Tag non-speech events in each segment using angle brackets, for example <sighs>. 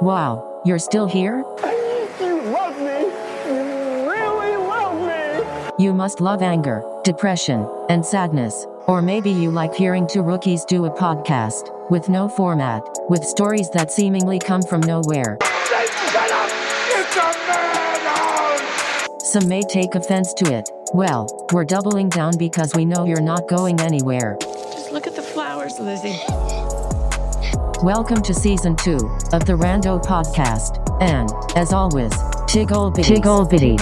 Wow, you're still here? You love me. You really love me. You must love anger, depression, and sadness. Or maybe you like hearing two rookies do a podcast, with no format, with stories that seemingly come from nowhere. Shut up. It's a madhouse. Some may take offense to it. Well, we're doubling down because we know you're not going anywhere. Just look at the flowers, Lizzie. Welcome to season two of the Rando podcast. And, as always, Tig Ol' Bitties. Tig Ol' Bitties.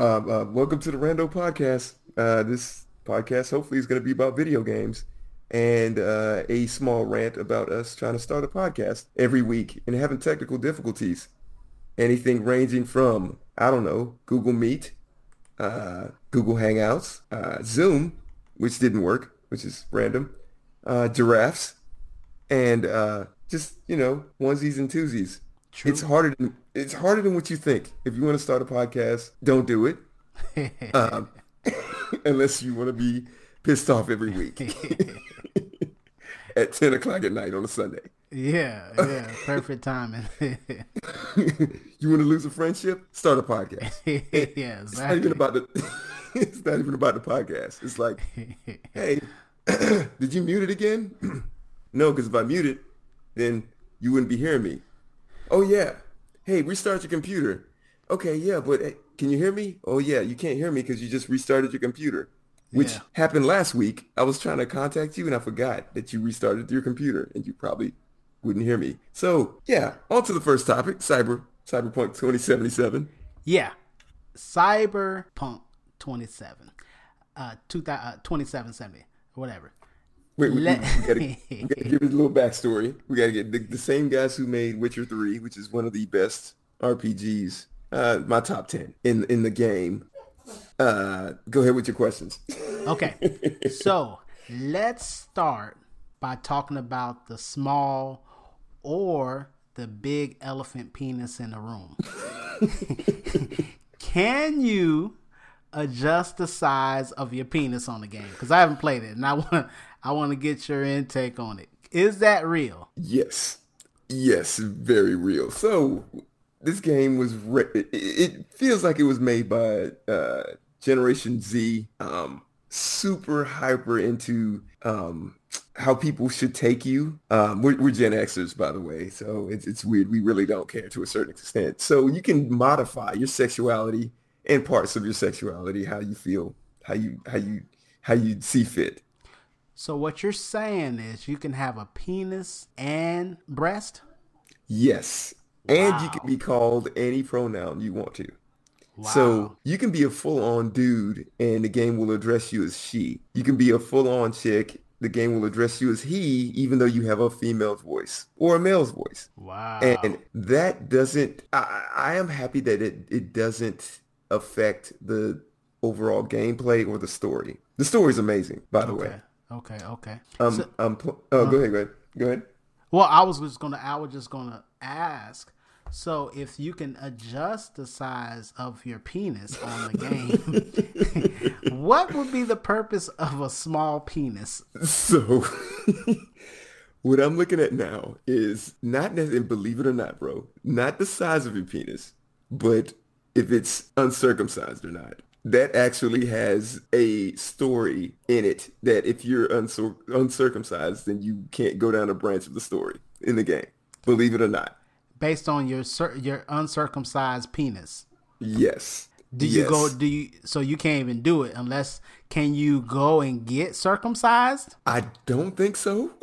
Uh, uh, welcome to the Rando podcast. Uh, this podcast hopefully is going to be about video games and uh, a small rant about us trying to start a podcast every week and having technical difficulties. Anything ranging from, I don't know, Google Meet, uh, Google Hangouts, uh, Zoom, which didn't work, which is random, uh, giraffes, and uh, just, you know, onesies and twosies. It's harder than it's harder than what you think. If you want to start a podcast, don't do it. <laughs> um, <laughs> unless you want to be pissed off every week <laughs> at 10 o'clock at night on a Sunday. Yeah, yeah, perfect timing. <laughs> you want to lose a friendship? Start a podcast. <laughs> yeah, It's not even about the <laughs> it's not even about the podcast. It's like, hey, <clears throat> did you mute it again? <clears throat> no, because if I mute it, then you wouldn't be hearing me. Oh yeah. Hey, restart your computer. Okay, yeah, but hey, can you hear me? Oh yeah, you can't hear me because you just restarted your computer. Which Yeah. happened last week. I was trying to contact you and I forgot that you restarted your computer and you probably wouldn't hear me. So yeah, on to the first topic, cyber cyberpunk 2077. Yeah, Cyberpunk 27, uh, 2000, uh 2770, whatever. Wait, we, we, Let- we gotta, we gotta give it a <laughs> little backstory. We gotta get the, the same guys who made Witcher 3, which is one of the best RPGs, uh, my top 10 in in the game. Uh, go ahead with your questions. <laughs> Okay, so let's start by talking about the small or the big elephant penis in the room. <laughs> Can you adjust the size of your penis on the game? Because I haven't played it, and I want I want to get your intake on it. Is that real? Yes, yes, very real. So this game was re- it, it feels like it was made by uh, Generation Z, um, super hyper into um, how people should take you. Um, we're, we're Gen Xers, by the way, so it's it's weird. We really don't care to a certain extent. So you can modify your sexuality and parts of your sexuality, how you feel, how you how you how you see fit. So what you're saying is you can have a penis and breast? Yes. And you can be called any pronoun you want to. Wow. So you can be a full-on dude and the game will address you as she. You can be a full-on chick. The game will address you as he, even though you have a female's voice or a male's voice. Wow. And that doesn't, I, I am happy that it, it doesn't affect the overall gameplay or the story. The story is amazing, by the way. okay. Okay, okay. Um, So- um, pl- oh, go ahead, go ahead. Go ahead. Well, I was just gonna. I was just gonna ask. So, if you can adjust the size of your penis on the game, <laughs> what would be the purpose of a small penis? So <laughs> what I'm looking at now is not necessarily, believe it or not, bro, not the size of your penis, but if it's uncircumcised or not. That actually has a story in it that if you're uncir- uncircumcised, then you can't go down a branch of the story in the game. Believe it or not. Based on your your uncircumcised penis, Yes. do you Yes. go? Do you? So you can't even do it unless. Can you go and get circumcised? I don't think so. <laughs>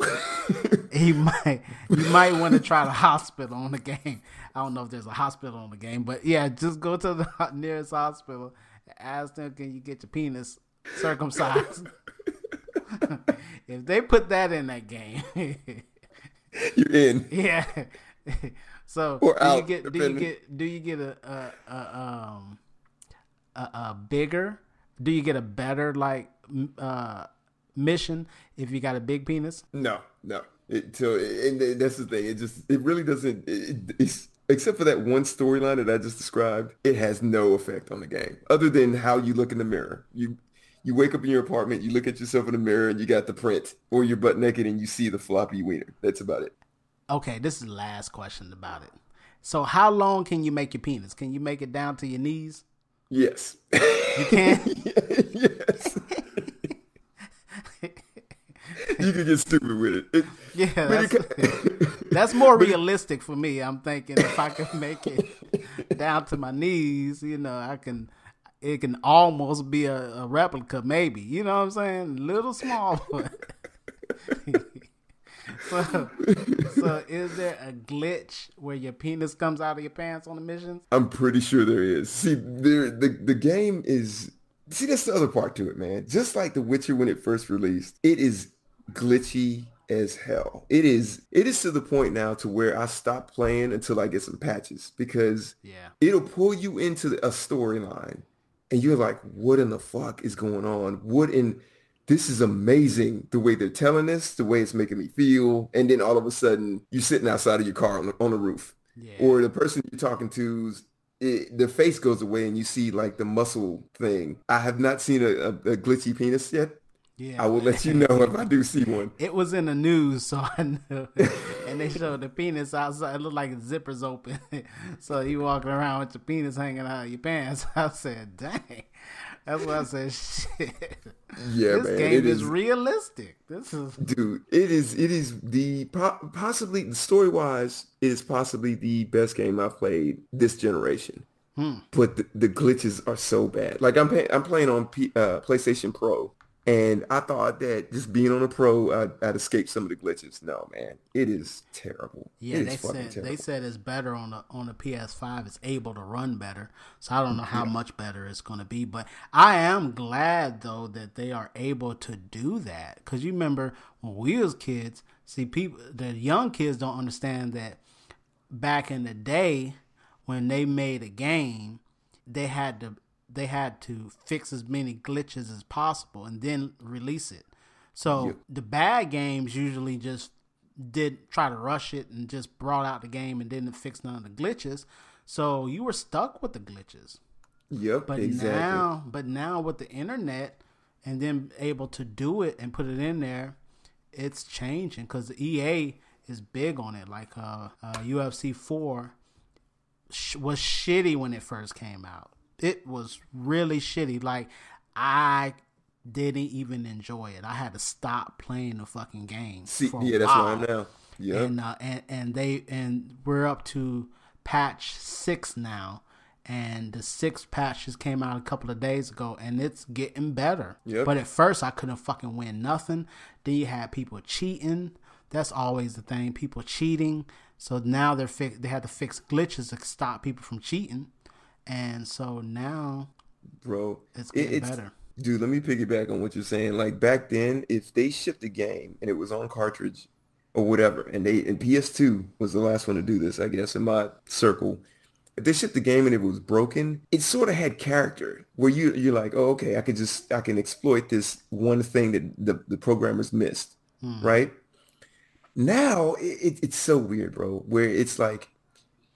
You might you might want to try the hospital on the game. I don't know if there's a hospital on the game, but yeah, just go to the nearest hospital. Ask them, can you get your penis circumcised? <laughs> <laughs> if they put that in that game, you're in. yeah. <laughs> so Or do you out, get do you get do you get a, a, a um a, a bigger? Do you get a better like uh mission if you got a big penis? No, no. It, so, and that's the thing. It just, it really doesn't. It, it's except for that one storyline that I just described. It has no effect on the game, other than how you look in the mirror. You, You wake up in your apartment, you look at yourself in the mirror, and you got the print, or you're butt naked and you see the floppy wiener. That's about it. Okay, this is the last question about it. So, how long can you make your penis? Can you make it down to your knees? Yes. You can. <laughs> yes. you can get stupid with it. it Yeah, that's, it that's <laughs> more <laughs> realistic for me. I'm thinking if I can make it down to my knees, you know, I can. It can almost be a, a replica, maybe. You know what I'm saying? Little small, <laughs> so, so is there a glitch where your penis comes out of your pants on the missions? I'm pretty sure there is. See, there the the game is. See, that's the other part to it, man. Just like The Witcher when it first released, it is glitchy as hell. It is. It is to the point now to where I stop playing until I get some patches because Yeah. it'll pull you into a storyline, and you're like, "What in the fuck is going on? What in?" This is amazing the way they're telling this, the way it's making me feel, and then all of a sudden you're sitting outside of your car on the, on the roof Yeah. or the person you're talking to's it, the face goes away and you see like the muscle thing. I have not seen a, a, a glitchy penis yet. yeah. I will let you know if I do see one. <laughs> It was in the news, so I knew. <laughs> and they showed the penis outside. It looked like the zipper's open. <laughs> so you walking around with your penis hanging out of your pants. I said, dang. That's why I said, shit. Yeah, this man, game is, is- realistic. This is Dude, it is it is the possibly story wise it is possibly the best game I've played this generation. Hmm. But the, the glitches are so bad. Like I'm pay- I'm playing on P- uh, PlayStation Pro, and I thought that just being on a Pro uh, I'd, I'd escape some of the glitches. No, man, it is terrible. yeah. It They said terrible. they said it's better on the on the PS5. It's able to run better. So I don't know how much better it's going to be, but I am glad though that they are able to do that because you remember when we was kids. See, people, the young kids don't understand that back in the day when they made a game, they had to they had to fix as many glitches as possible and then release it. So the bad games usually just did try to rush it and just brought out the game and didn't fix none of the glitches. So you were stuck with the glitches. Yep, But exactly. now, but now with the internet and then able to do it and put it in there, it's changing because EA is big on it. Like uh, uh, UFC four sh- was shitty when it first came out. It was really shitty. Like I didn't even enjoy it. I had to stop playing the fucking game. See, yeah, that's where I'm now. Yeah, and uh, and and they and we're up to patch six now, and the sixth patch just came out a couple of days ago, and it's getting better. Yep. But at first, I couldn't fucking win nothing. Then you had people cheating. That's always the thing. People cheating. So now they're fi- they had to fix glitches to stop people from cheating, and so now bro, it's it- getting better. Dude, let me piggyback on what you're saying. Like back then, if they shipped a game and it was on cartridge or whatever, and they and PS2 was the last one to do this, I guess, in my circle. If they shipped the game and it was broken, it sort of had character where you you're like, oh, okay, I could just I can exploit this one thing that the, the programmers missed, hmm. right? Now it, it's so weird, bro. Where it's like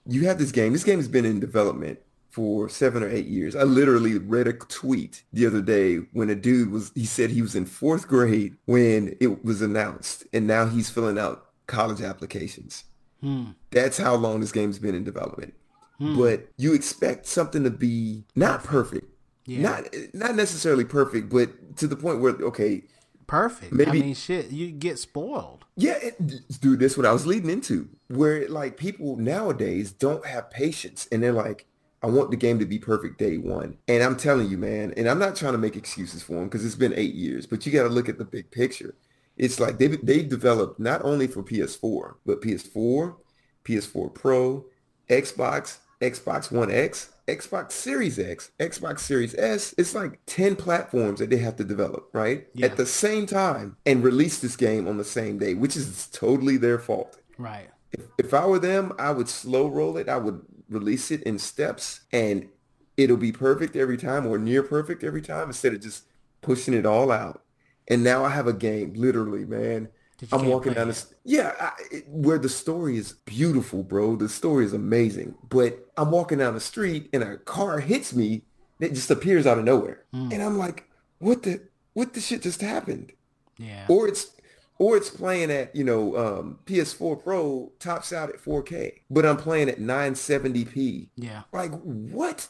you have this game. This game has been in development for seven or eight years. I literally read a tweet the other day when a dude was, he said he was in fourth grade when it was announced and now he's filling out college applications. Hmm. That's how long this game's been in development. Hmm. But you expect something to be not perfect. Not not necessarily perfect, but to the point where okay, Perfect. I Maybe- mean, shit, you get spoiled. yeah, it, dude, that's what I was leading into. Where like people nowadays don't have patience, and they're like, "I want the game to be perfect day one." And I'm telling you, man, and I'm not trying to make excuses for them because it's been eight years, but you got to look at the big picture. It's like they they developed not only for PS4, but PS4, PS4 Pro, Xbox, Xbox One X, Xbox Series X, Xbox Series S. It's like 10 platforms that they have to develop, right? Yeah. At the same time and release this game on the same day, which is totally their fault. Right. If, if I were them, I would slow roll it. I would release it in steps and it'll be perfect every time or near perfect every time instead of just pushing it all out. And now I have a game, literally, man. I'm walking down the yeah, I, it, where the story is beautiful, bro. The story is amazing, but I'm walking down the street and a car hits me that just appears out of nowhere, Hmm. and I'm like, what the what the shit just happened? Yeah. Or it's or it's playing at you know um, PS4 Pro tops out at 4K, but I'm playing at 970p. yeah. Like what?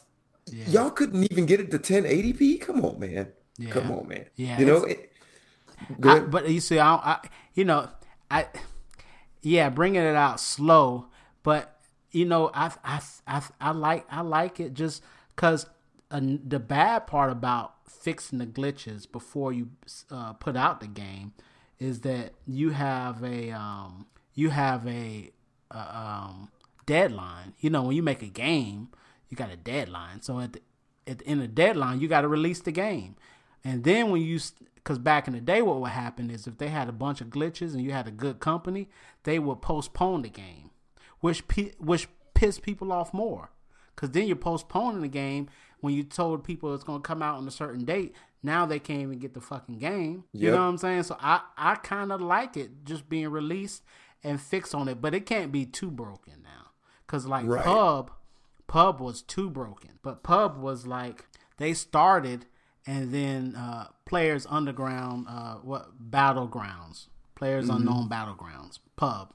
Yeah. Y'all couldn't even get it to 1080p? Come on, man. Yeah. Come on, man. Yeah, You know. It, I, but you see, I, I, you know, I, yeah, bringing it out slow, but you know, I, I, I, I like, I like it just because uh, the bad part about fixing the glitches before you uh, put out the game is that you have a, um, you have a, a um, deadline. You know, when you make a game, you got a deadline. So at the, at the end of the deadline, you got to release the game. And then when you, because back in the day, what would happen is if they had a bunch of glitches and you had a good company, they would postpone the game, which which pissed people off more. Because then you're postponing the game when you told people it's going to come out on a certain date. Now they can't even get the fucking game. You know what I'm saying? So I, I kind of like it just being released and fixed on it, but it can't be too broken now. Because like Right. Pub, Pub was too broken. But Pub was like they started and then uh Players Underground uh what Battlegrounds. Players Unknown Battlegrounds. Pub.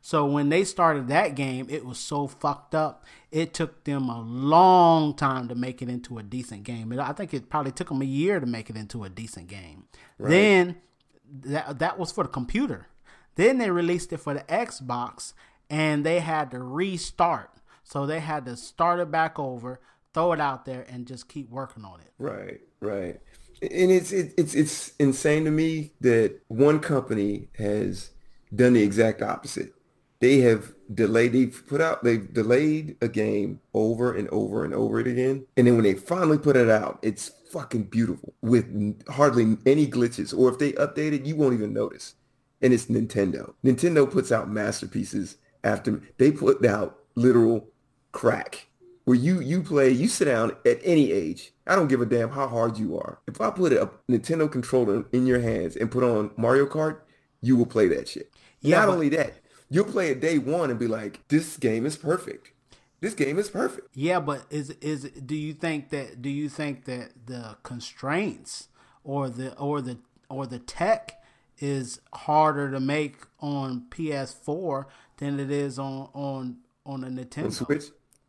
So when they started that game, it was so fucked up. It took them a long time to make it into a decent game. I think it probably took them a year to make it into a decent game. Then that that was for the computer. Then they released it for the Xbox and they had to restart. So they had to start it back over, throw it out there and just keep working on it. Right, right. And it's it, it's it's insane to me that one company has done the exact opposite. They have delayed. They've put out. They've delayed a game over and over and over it again. And then when they finally put it out, it's fucking beautiful with hardly any glitches. Or if they update it, you won't even notice. And it's Nintendo. Nintendo puts out masterpieces after they put out literal crack where you you play you sit down at any age i don't give a damn how hard you are if i put a nintendo controller in your hands and put on mario kart you will play that shit Yeah, not but- only that you'll play it day one and be like this game is perfect this game is perfect Yeah, but is is do you think that do you think that the constraints or the or the or the tech is harder to make on PS4 than it is on on on a Nintendo? switch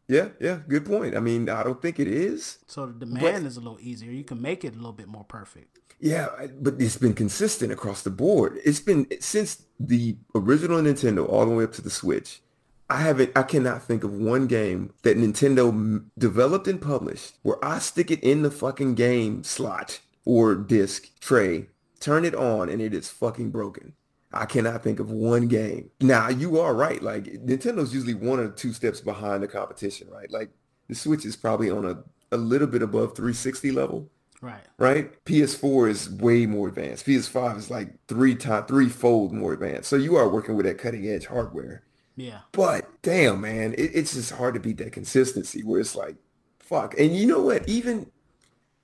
yeah yeah good point i mean i don't think it is So the demand is a little easier. You can make it a little bit more perfect. Yeah, but it's been consistent across the board. It's been since the original Nintendo all the way up to the Switch. I haven't, I cannot think of one game that Nintendo developed and published where I stick it in the fucking game slot or disc tray, turn it on, and it is fucking broken. I cannot think of one game. Now, you are right. Like Nintendo's usually one or two steps behind the competition, right? Like the Switch is probably on a, a little bit above 360 level Right. right? PS4 is way more advanced. PS5 is like three time, three-fold more advanced. So you are working with that cutting-edge hardware. Yeah. But damn, man, it, it's just hard to beat that consistency where it's like, fuck. And you know what? Even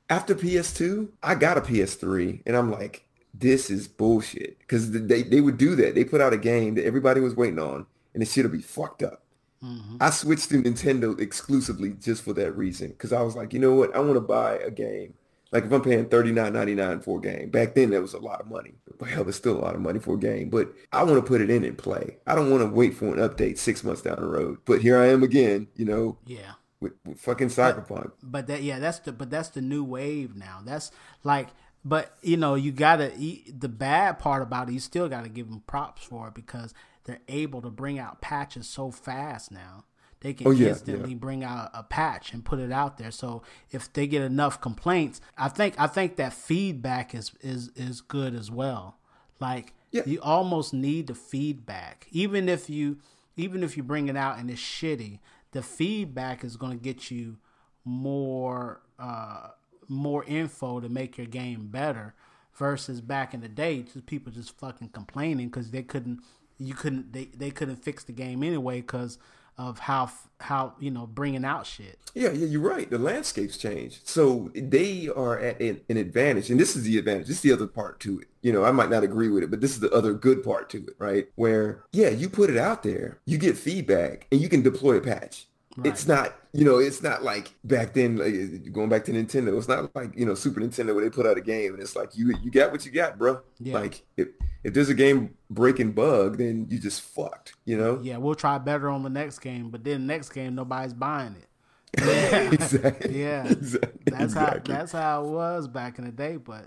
after PS2, I got a PS3, and I'm like, this is bullshit. Because they, they would do that. They put out a game that everybody was waiting on, and it should be fucked up. Mm-hmm. I switched to Nintendo exclusively just for that reason. Because I was like, you know what? I want to buy a game. Like if I'm paying $39.99 for a game, back then that was a lot of money. <laughs> But hell, it's still a lot of money for a game. But I want to put it in and play. I don't want to wait for an update six months down the road. But here I am again, you know, Yeah. with, with fucking Cyberpunk. But that yeah, that's the but that's the new wave now. That's like but you know, you got to the bad part about it, you still got to give them props for it because they're able to bring out patches so fast now. They can Oh, yeah, instantly yeah. bring out a patch and put it out there. So if they get enough complaints, I think I think that feedback is is is good as well. Like Yeah. you almost need the feedback, even if you even if you bring it out and it's shitty. The feedback is going to get you more uh, more info to make your game better. Versus back in the day, just people just fucking complaining because they couldn't you couldn't they, they couldn't fix the game anyway because of how how you know bringing out shit. Yeah, yeah, you're right. The landscape's changed. So they are at an, an advantage. And this is the advantage. This is the other part to it. You know, I might not agree with it, but this is the other good part to it, right? Where, yeah, you put it out there, you get feedback, and you can deploy a patch. It's not, you know, it's not like back then, like, going back to Nintendo. It's not like you know Super Nintendo where they put out a game and it's like you you got what you got, bro. Yeah. Like if if there's a game breaking bug, then you just fucked, you know. Yeah, we'll try better on the next game, but then next game nobody's buying it. <laughs> exactly. Yeah, <laughs> Exactly. that's how that's how it was back in the day. But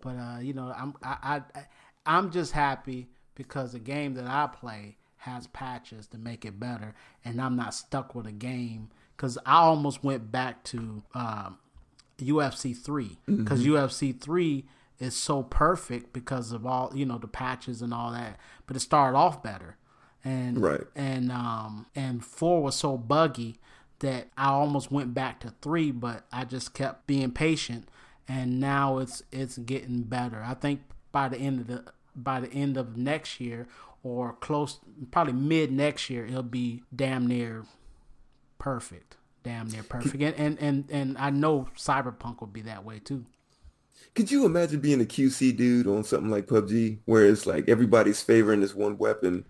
but uh, you know, I'm I, I I'm just happy because the game that I play has patches to make it better, and I'm not stuck with a game because I almost went back to um, UFC three because UFC three is so perfect because of all you know the patches and all that, but it started off better. And Right. and um and four was so buggy that I almost went back to three, but I just kept being patient, and now it's it's getting better. I think by the end of the by the end of next year or close, probably mid next year, it'll be damn near perfect, damn near perfect, and and and, and I know Cyberpunk will be that way too. Could you imagine being a QC dude on something like PUBG, where it's like everybody's favoring this one weapon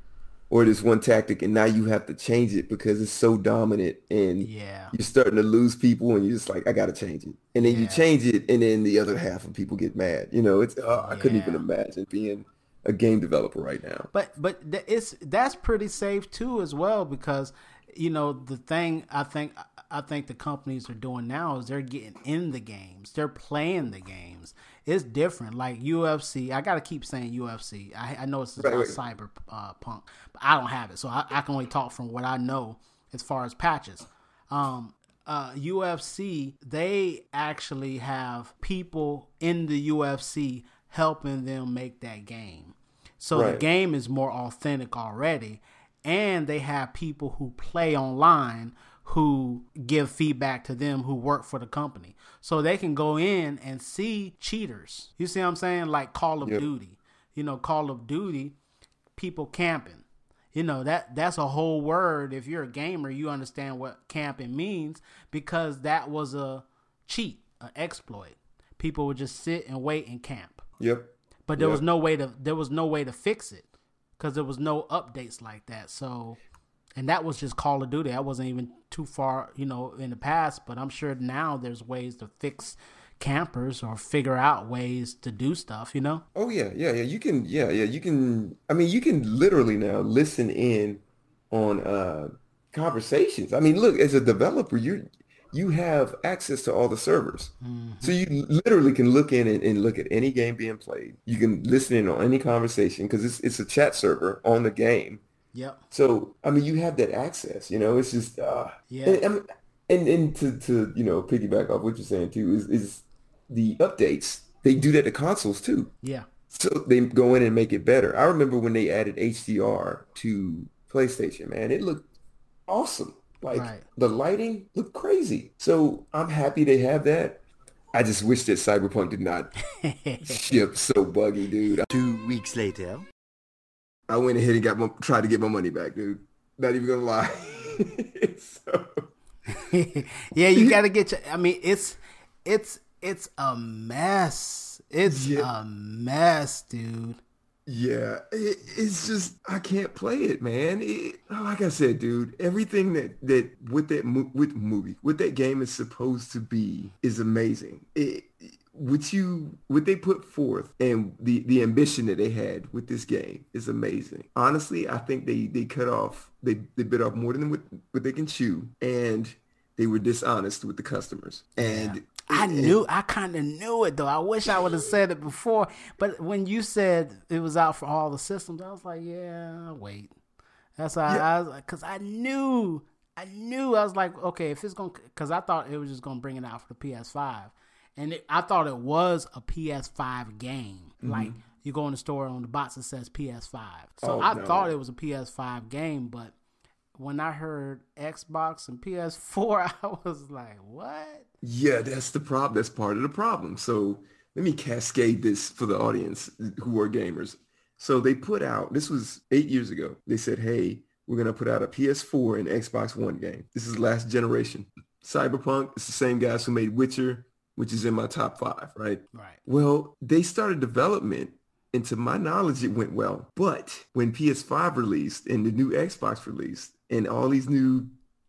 or this one tactic, and now you have to change it because it's so dominant, and Yeah. you're starting to lose people, and you're just like, I got to change it, and then you change it, and then the other half of people get mad. You know, it's uh, I couldn't even imagine being a game developer right now. But but th- it's that's pretty safe too as well because you know the thing I think I think the companies are doing now is they're getting in the games, they're playing the games. It's different. Like UFC, I gotta keep saying UFC. I, I know it's about right. cyber uh, punk, but I don't have it, so I, I can only talk from what I know as far as patches. Um, uh, UFC, they actually have people in the UFC helping them make that game. So the game is more authentic already. And they have people who play online who give feedback to them who work for the company. So they can go in and see cheaters. You see what I'm saying? Like Call of Yep. Duty. You know, Call of Duty, people camping. You know, that that's a whole word. If you're a gamer, you understand what camping means because that was a cheat, an exploit. People would just sit and wait and camp Yep. but there was no way to there was no way to fix it because there was no updates like that so and that was just call of duty i wasn't even too far you know in the past but i'm sure now there's ways to fix campers or figure out ways to do stuff you know Oh yeah, yeah, yeah. You can, yeah, yeah. You can. I mean, you can literally now listen in on uh, conversations. I mean, look, as a developer, you you have access to all the servers, so you literally can look in and, and look at any game being played. You can listen in on any conversation because it's it's a chat server on the game. Yep So I mean, you have that access. You know, it's just uh, Yeah. And, and and and to to you know piggyback off what you're saying too is is the updates. They do that to consoles too. yeah So they go in and make it better. I remember when they added HDR to PlayStation, man, it looked awesome. Like Right. the lighting looked crazy. So I'm happy they have that. I just wish that Cyberpunk did not <laughs> ship so buggy, dude. Two weeks later. I went ahead and got my, tried to get my money back, dude. Not even gonna lie. <laughs> so, <laughs> yeah you gotta get your i mean it's it's it's a mess it's Yeah. a mess dude Yeah, it, it's just I can't play it, man. It, like I said, dude, everything that that with that mo- with movie with that game is supposed to be is amazing. It, what you what they put forth and the the ambition that they had with this game is amazing. Honestly, I think they they cut off they they bit off more than what, what they can chew, and they were dishonest with the customers. And I knew, I kind of knew it though. I wish I would have said it before. But when you said it was out for all the systems, I was like, yeah, wait. That's why I was like, because I knew, I knew, I was like, okay, if it's going to, because I thought it was just going to bring it out for the PS5. And it, I thought it was a PS5 game. Mm-hmm. Like, you go in the store on the box, it says PS5. So Oh, I no. thought it was a PS5 game, but when I heard Xbox and PS4, <laughs> I was like, what? Yeah, that's the problem. That's part of the problem. So let me cascade this for the audience who are gamers. So they put out, this was eight years ago. They said, hey, we're going to put out a PS4 and Xbox One game. This is last generation. Cyberpunk, it's the same guys who made Witcher, which is in my top five, right? Right. Well, they started development and to my knowledge, it went well. But when PS5 released and the new Xbox released and all these new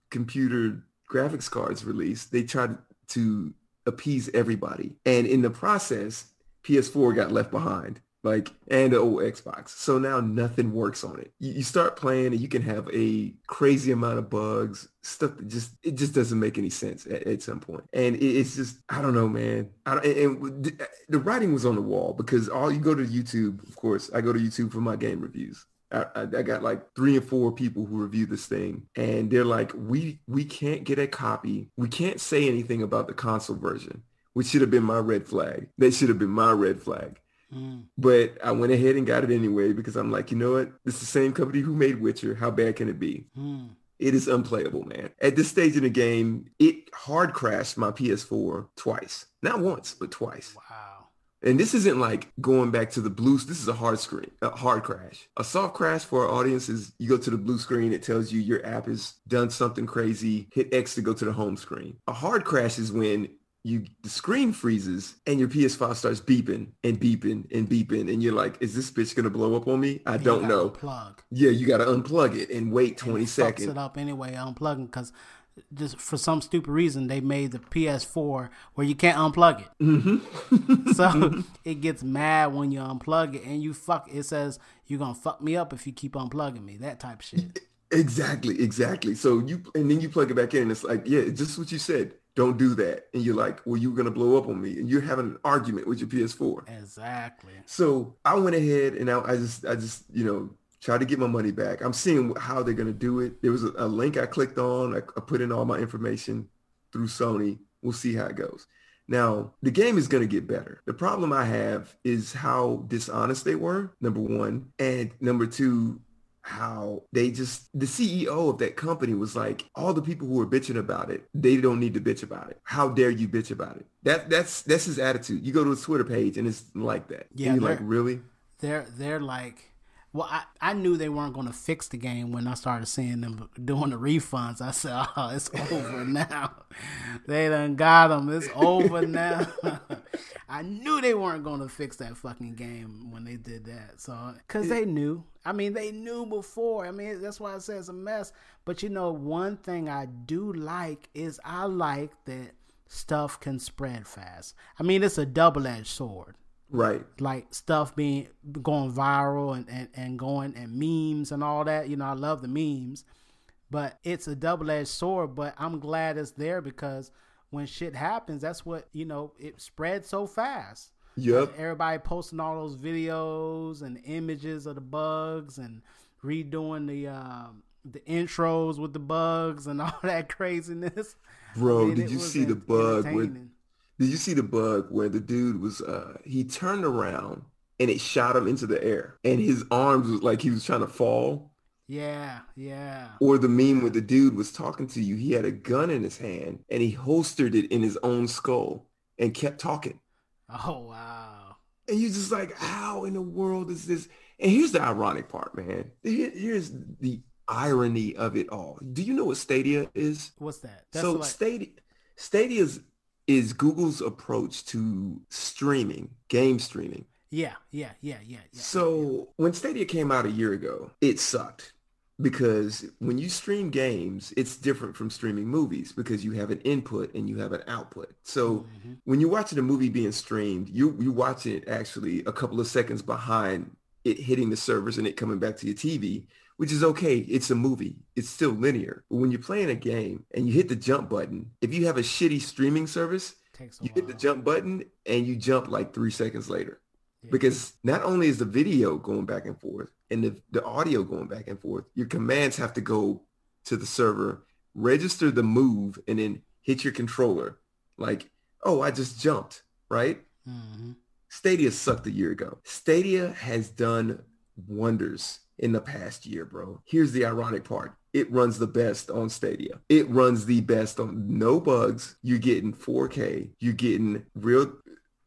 computer graphics cards released, they tried to appease everybody. And in the process, PS4 got left behind like and the old Xbox. So now nothing works on it. You, you, start playing and you can have a crazy amount of bugs, stuff that just it just doesn't make any sense at, at some point. And it, it's just I don't know, man. I don't, and, and the writing was on the wall because all you go to YouTube, of course, I go to YouTube for my game reviews. I, I, got like three or four people who review this thing and they're like, we, we can't get a copy. We can't say anything about the console version, which should have been my red flag. That should have been my red flag. Mm. But I went ahead and got it anyway because I'm like, you know what? It's the same company who made Witcher. How bad can it be? Mm. It is unplayable, man. At this stage in the game, it hard crashed my PS4 twice. Not once, but twice. Wow. And this isn't like going back to the blue. This is a hard screen, a hard crash. A soft crash for our audience is you go to the blue screen. It tells you your app has done something crazy. Hit X to go to the home screen. A hard crash is when you the screen freezes and your PS5 starts beeping and beeping and beeping and you're like, is this bitch gonna blow up on me? I don't know. Unplug. Yeah, you gotta unplug it and wait 20 and seconds. it up anyway, unplugging because just for some stupid reason they made the PS4 where you can't unplug it. Mm-hmm. <laughs> so mm-hmm. it gets mad when you unplug it and you fuck. It says you're gonna fuck me up if you keep unplugging me. That type of shit. <laughs> Exactly, exactly. So you and then you plug it back in and it's like, yeah, just what you said don't do that. And you're like, well, you're going to blow up on me. And you're having an argument with your PS4. Exactly. So I went ahead and I, I just, I just, you know, tried to get my money back. I'm seeing how they're going to do it. There was a, a link I clicked on. I, I put in all my information through Sony. We'll see how it goes. Now, the game is going to get better. The problem I have is how dishonest they were, number one. And number two, how they just the CEO of that company was like all the people who were bitching about it they don't need to bitch about it. How dare you bitch about it? That that's that's his attitude. You go to his twitter page and it's like that. Yeah you're like really? they're they're like well, I, I knew they weren't going to fix the game when I started seeing them doing the refunds. I said, <laughs> oh, it's over <laughs> now. they done got them. It's over now. <laughs> I knew they weren't going to fix that fucking game when they did that. So, because they knew. I mean, they knew before. I mean, that's why I say it's a mess. But you know, one thing I do like is I like that stuff can spread fast. I mean, it's a double edged sword. Right. Like stuff being going viral and, and, and going and memes and all that. You know, I love the memes. But it's a double edged sword, but I'm glad it's there because when shit happens, that's what, you know, it spreads so fast. Yep. Everybody posting all those videos and images of the bugs and redoing the um, the intros with the bugs and <laughs> all that craziness. Bro, I mean, did you see the bug with did you see the bug where the dude was uh he turned around and it shot him into the air and his arms was like he was trying to fall? Yeah, yeah. Or the meme where the dude was talking to you, he had a gun in his hand and he holstered it in his own skull and kept talking. Oh wow. And you're just like, how in the world is this? And here's the ironic part, man. Here's the irony of it all. Do you know what Stadia is? What's that? That's so like- Stadia Stadia's is Google's approach to streaming, game streaming. Yeah, yeah, yeah, yeah. yeah so yeah. when Stadia came out a year ago, it sucked because when you stream games, it's different from streaming movies because you have an input and you have an output. So mm-hmm. when you're watching a movie being streamed, you you watch it actually a couple of seconds behind it hitting the servers and it coming back to your TV which is okay. It's a movie. It's still linear. But when you're playing a game and you hit the jump button, if you have a shitty streaming service, you while. hit the jump button and you jump like three seconds later. Yeah. Because not only is the video going back and forth and the, the audio going back and forth, your commands have to go to the server, register the move, and then hit your controller. Like, oh, I just jumped, right? Mm-hmm. Stadia sucked a year ago. Stadia has done wonders in the past year, bro. Here's the ironic part. It runs the best on Stadia. It runs the best on no bugs. You're getting 4K. You're getting real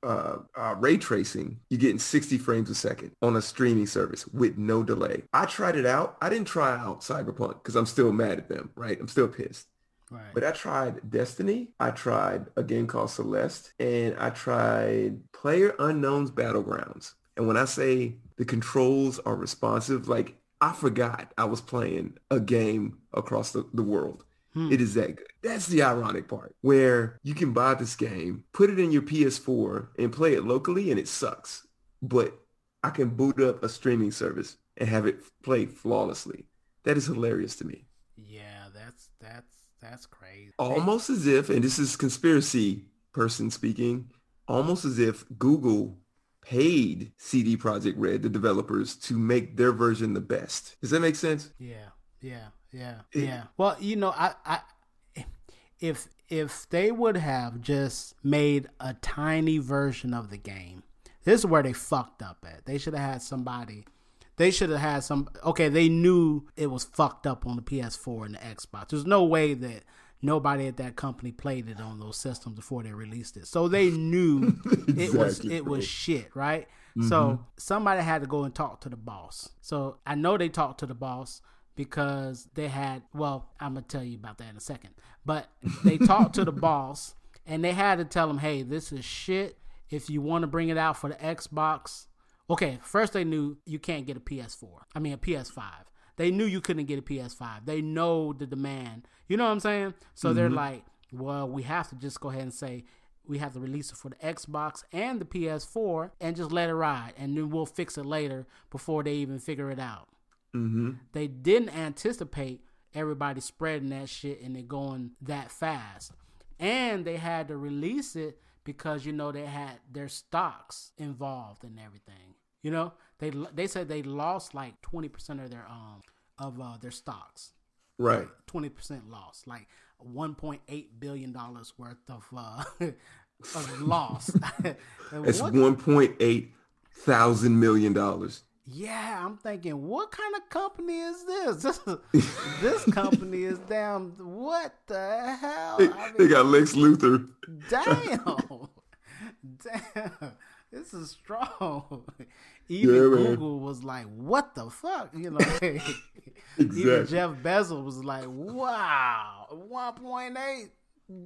uh, uh, ray tracing, you're getting 60 frames a second on a streaming service with no delay. I tried it out. I didn't try out Cyberpunk because I'm still mad at them, right? I'm still pissed. Right. But I tried Destiny. I tried a game called Celeste, and I tried Player Unknown's Battlegrounds. And when I say the controls are responsive, like I forgot I was playing a game across the, the world. Hmm. It is that good. That's the ironic part where you can buy this game, put it in your PS4 and play it locally and it sucks. But I can boot up a streaming service and have it play flawlessly. That is hilarious to me. Yeah, that's that's that's crazy. Almost as if, and this is conspiracy person speaking, almost as if Google paid CD Projekt Red, the developers, to make their version the best. Does that make sense? Yeah, yeah, yeah, yeah. Well, you know, I, I, if if they would have just made a tiny version of the game, this is where they fucked up at. They should have had somebody. They should have had some. Okay, they knew it was fucked up on the PS4 and the Xbox. There's no way that nobody at that company played it on those systems before they released it. So they knew <laughs> it was it was shit, right? Mm-hmm. So somebody had to go and talk to the boss. So I know they talked to the boss because they had well, I'm gonna tell you about that in a second. But they talked to the <laughs> boss and they had to tell him, hey, this is shit. If you want to bring it out for the Xbox, okay, first they knew you can't get a PS4. I mean a PS5. They knew you couldn't get a PS5. They know the demand. You know what I'm saying? So they're like, well, we have to just go ahead and say we have to release it for the Xbox and the PS4 and just let it ride. And then we'll fix it later before they even figure it out. Mm-hmm. They didn't anticipate everybody spreading that shit and it going that fast. And they had to release it because you know they had their stocks involved and everything. You know, they they said they lost like 20% of their um of uh, their stocks. Right. 20% loss, like 1.8 billion dollars worth of uh <laughs> of loss. <laughs> It's one point eight thousand million dollars. Yeah, I'm thinking, what kind of company is this? This, <laughs> this company is damn. What the hell? They, I they got Lex Luthor. damn, damn, this is strong. <laughs> Even Yeah. Google was like, "What the fuck?" You know. <laughs> exactly. Even Jeff Bezos was like, "Wow, 1.8,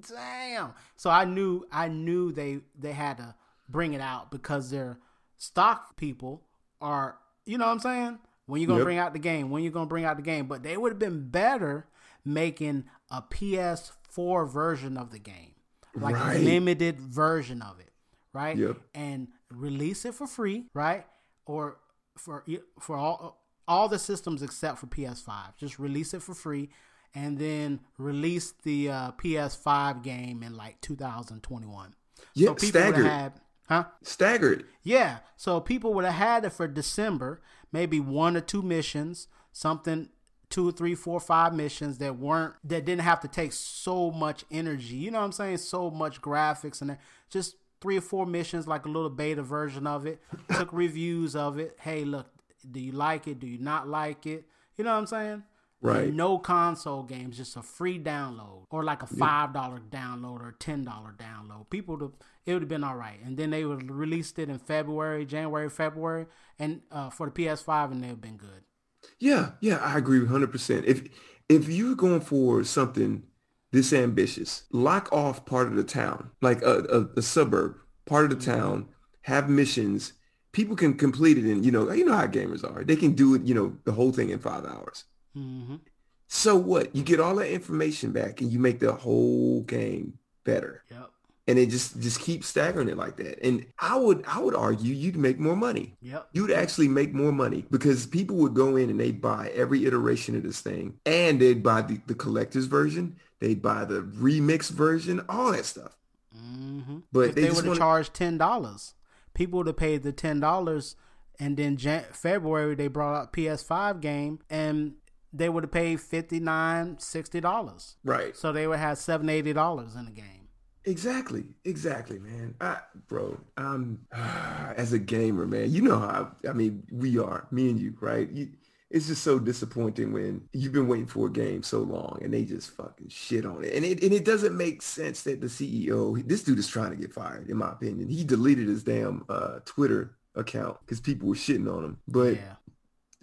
damn." So I knew, I knew they they had to bring it out because their stock people are, you know what I'm saying? When you gonna Yep. bring out the game? When you gonna bring out the game? But they would have been better making a PS4 version of the game, like Right. a limited version of it, right? Yep. And release it for free, right? Or for for all all the systems except for PS5. Just release it for free, and then release the uh, PS5 game in like 2021. Yeah, so people staggered. had, huh? Staggered. Yeah, so people would have had it for December, maybe one or two missions, something two, three, four, five missions that weren't that didn't have to take so much energy. You know what I'm saying? So much graphics and that- just three or four missions, like a little beta version of it. <laughs> Took reviews of it. Hey, look, do you like it? Do you not like it? You know what I'm saying? Right. No console games, just a free download or like a five dollar download or ten dollar download. People, would it would have been all right. And then they would have released it in February, January, February, and uh, for the PS5, and they've been good. Yeah, yeah, I agree 100%. If if you're going for something this ambitious, lock off part of the town, like a, a, a suburb, part of the town, have missions. People can complete it in, you know, you know how gamers are. They can do it, you know, the whole thing in five hours. hmm So what? You get all that information back and you make the whole game better. Yep. And it just just keep staggering it like that. And I would I would argue you'd make more money. Yep. You'd actually make more money because people would go in and they'd buy every iteration of this thing and they'd buy the, the collector's version. They'd buy the remix version, all that stuff. hmm But if they they, would have charged ten dollars, people would have paid the ten dollars, and then Jan- February they brought out PS5 game, and they would have paid 59 dollars. Right. So they would have seven eighty dollars in the game. Exactly. Exactly, man. I, bro, um, <sighs> as a gamer, man, you know how, I mean, we are, me and you, right? You, it's just so disappointing when you've been waiting for a game so long and they just fucking shit on it. And it, and it doesn't make sense that the CEO, this dude is trying to get fired, in my opinion. He deleted his damn uh, Twitter account because people were shitting on him. But yeah.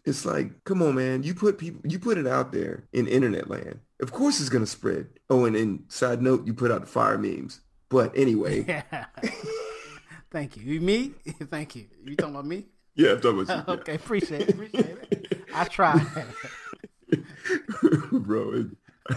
it's like, come on, man. You put people, you put it out there in internet land. Of course it's gonna spread. Oh, and, and side note, you put out the fire memes. But anyway, Yeah. <laughs> Thank you. You me? <laughs> Thank you. You talking about me? yeah, I'm talking about you. <laughs> Okay, appreciate it. Appreciate it. I tried. yeah. <laughs> Bro,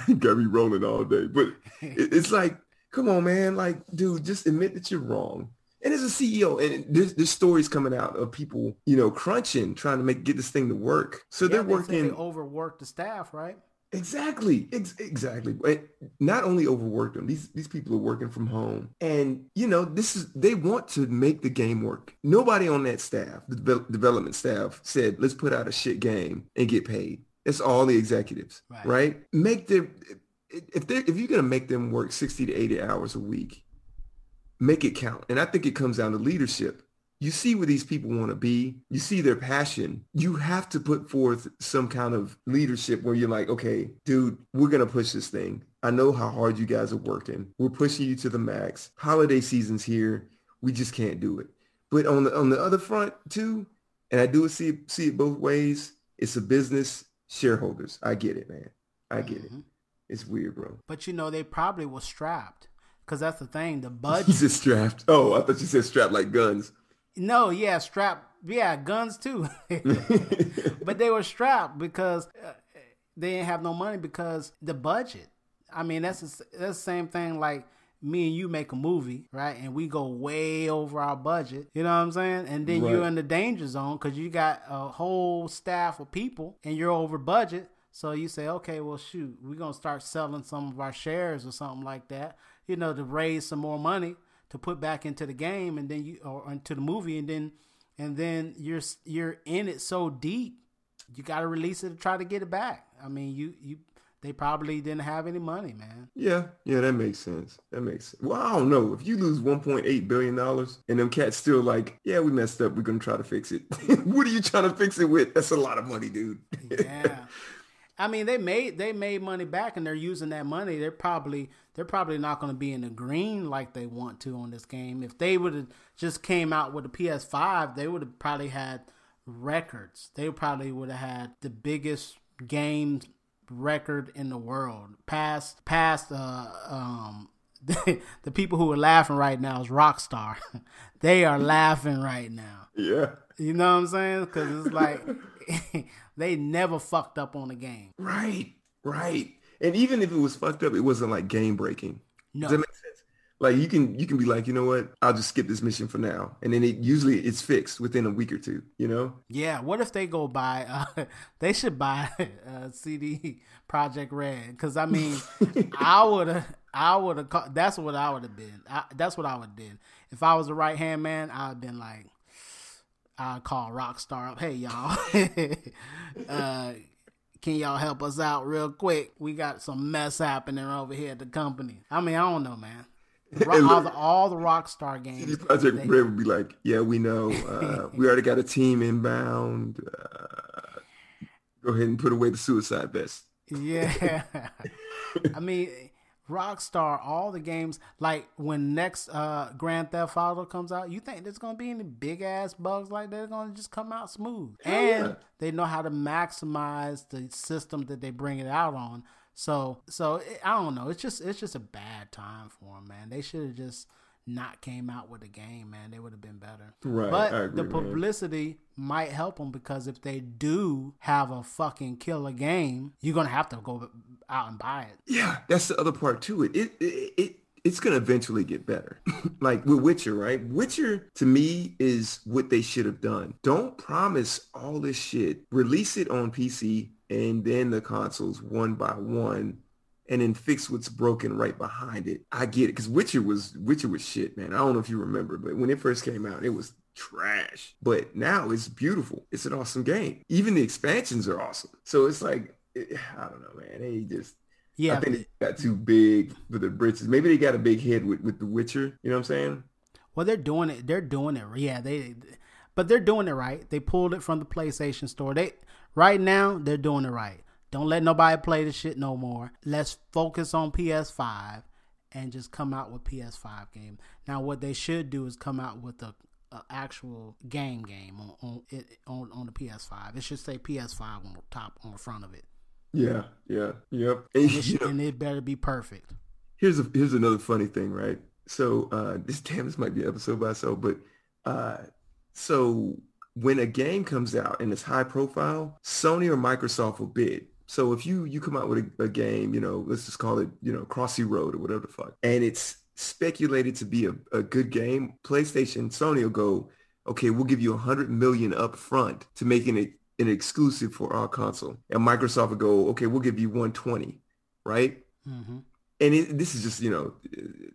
it, got me rolling all day. But it, it's like, come on, man. Like, dude, just admit that you're wrong. And as a CEO, and there's, there's stories coming out of people, you know, crunching, trying to make get this thing to work. So Yeah, they're they working They overwork the staff, right? Exactly. Ex- exactly. But not only overwork them, these these people are working from home. And you know, this is they want to make the game work. Nobody on that staff, the devel- development staff said, "Let's put out a shit game and get paid." It's all the executives, Right. right? Make them if they if you're going to make them work 60 to 80 hours a week, make it count. And I think it comes down to leadership you see where these people want to be. You see their passion. You have to put forth some kind of leadership where you're like, okay, dude, we're going to push this thing. I know how hard you guys are working. We're pushing you to the max. Holiday season's here. We just can't do it. But on the on the other front too, and I do see see it both ways. It's a business. Shareholders, I get it, man. I get it. Mm-hmm. It's weird, bro. But you know, they probably were strapped because that's the thing. The <laughs> budget. He's strapped. Oh, I thought you said strapped like guns. No, yeah, strap. Yeah, guns too. <laughs> but they were strapped because uh, they didn't have no money because the budget. I mean, that's the, that's the same thing like me and you make a movie, right? And we go way over our budget. You know what I'm saying? And then you're in the danger zone because you got a whole staff of people and you're over budget. So you say, okay, well, shoot, we're gonna start selling some of our shares or something like that. You know, to raise some more money to put back into the game, and then you or into the movie, and then and then you're you're in it so deep, you got to release it to try to get it back. I mean, you you they probably didn't have any money, man. Yeah, yeah, that makes sense. That makes sense. Well, I don't know. If you lose 1.8 billion dollars and them cats still like, yeah, we messed up. We're gonna try to fix it. <laughs> what are you trying to fix it with? That's a lot of money, dude. Yeah. I mean, they made they made money back, and they're using that money. They're probably they're probably not going to be in the green like they want to on this game. If they would have just came out with a PS5, they would have probably had records. They probably would have had the biggest game record in the world. Past past uh um <laughs> the people who are laughing right now is Rockstar. <laughs> they are laughing right now. yeah. You know what I'm saying? Because it's like <laughs> they never fucked up on a game. Right. Right. And even if it was fucked up, it wasn't like game breaking. No. Does that make sense? Like you can you can be like, you know what? I'll just skip this mission for now, and then it usually it's fixed within a week or two. You know? Yeah. What if they go buy? Uh, <laughs> they should buy <laughs> uh, CD Projekt Red. Because I mean, <laughs> I would have. I would have. That's what I would have been. I, that's what I would have did. If I was a right hand man, I'd have been like, I'd call Rockstar up. Hey y'all, uh, can y'all help us out real quick? We got some mess happening over here at the company. I mean, I don't know, man. Ro- <laughs> all the all the Rockstar games. CD Projekt they- Red would be like, yeah, we know. Uh, we already got a team inbound. Uh, go ahead and put away the suicide vest. Yeah. <laughs> I mean, Rockstar, all the games, like when next uh Grand Theft Auto comes out, you think there's gonna be any big ass bugs like that? They're gonna just come out smooth. and yeah. they know how to maximize the system that they bring it out on. So so it, I don't know. It's just it's just a bad time for them, man. They should have just not came out with the game, man. They would have been better. Right, But agree, the man. publicity might help them because if they do have a fucking killer game, you're gonna have to go out and buy it. Yeah, that's the other part to it. It it, it it's gonna eventually get better. <laughs> like with Witcher, right? Witcher to me is what they should have done. Don't promise all this shit. Release it on PC and then the consoles one by one. And then fix what's broken right behind it. I get it because Witcher was Witcher was shit, man. I don't know if you remember, but when it first came out, it was trash. But now it's beautiful. It's an awesome game. Even the expansions are awesome. So it's like it, I don't know, man. They just Yeah, I think they got too big for the britches. Maybe they got a big head with, with The Witcher. You know what I'm saying? well, they're doing it. They're doing it. Yeah, they, but they're doing it right. They pulled it from the PlayStation Store. They right now they're doing it right. Don't let nobody play the shit no more. Let's focus on PS5 and just come out with PS5 game. Now, what they should do is come out with a, a actual game game on on, it, on on the PS5. It should say PS5 on the top on the front of it, Yeah, yeah, yep. And, it <laughs> should, and it better be perfect. here's a, here's another funny thing, right? So uh, this damn this might be an episode by itself, but uh, so when a game comes out and it's high profile, Sony or Microsoft will bid. So if you you come out with a, a game, you know, let's just call it, you know, Crossy Road or whatever the fuck, and it's speculated to be a, a good game, PlayStation, Sony will go, okay, we'll give you a hundred million up front to making it an exclusive for our console. And Microsoft will go, okay, we'll give you 120, right? hmm And it, this is just, you know,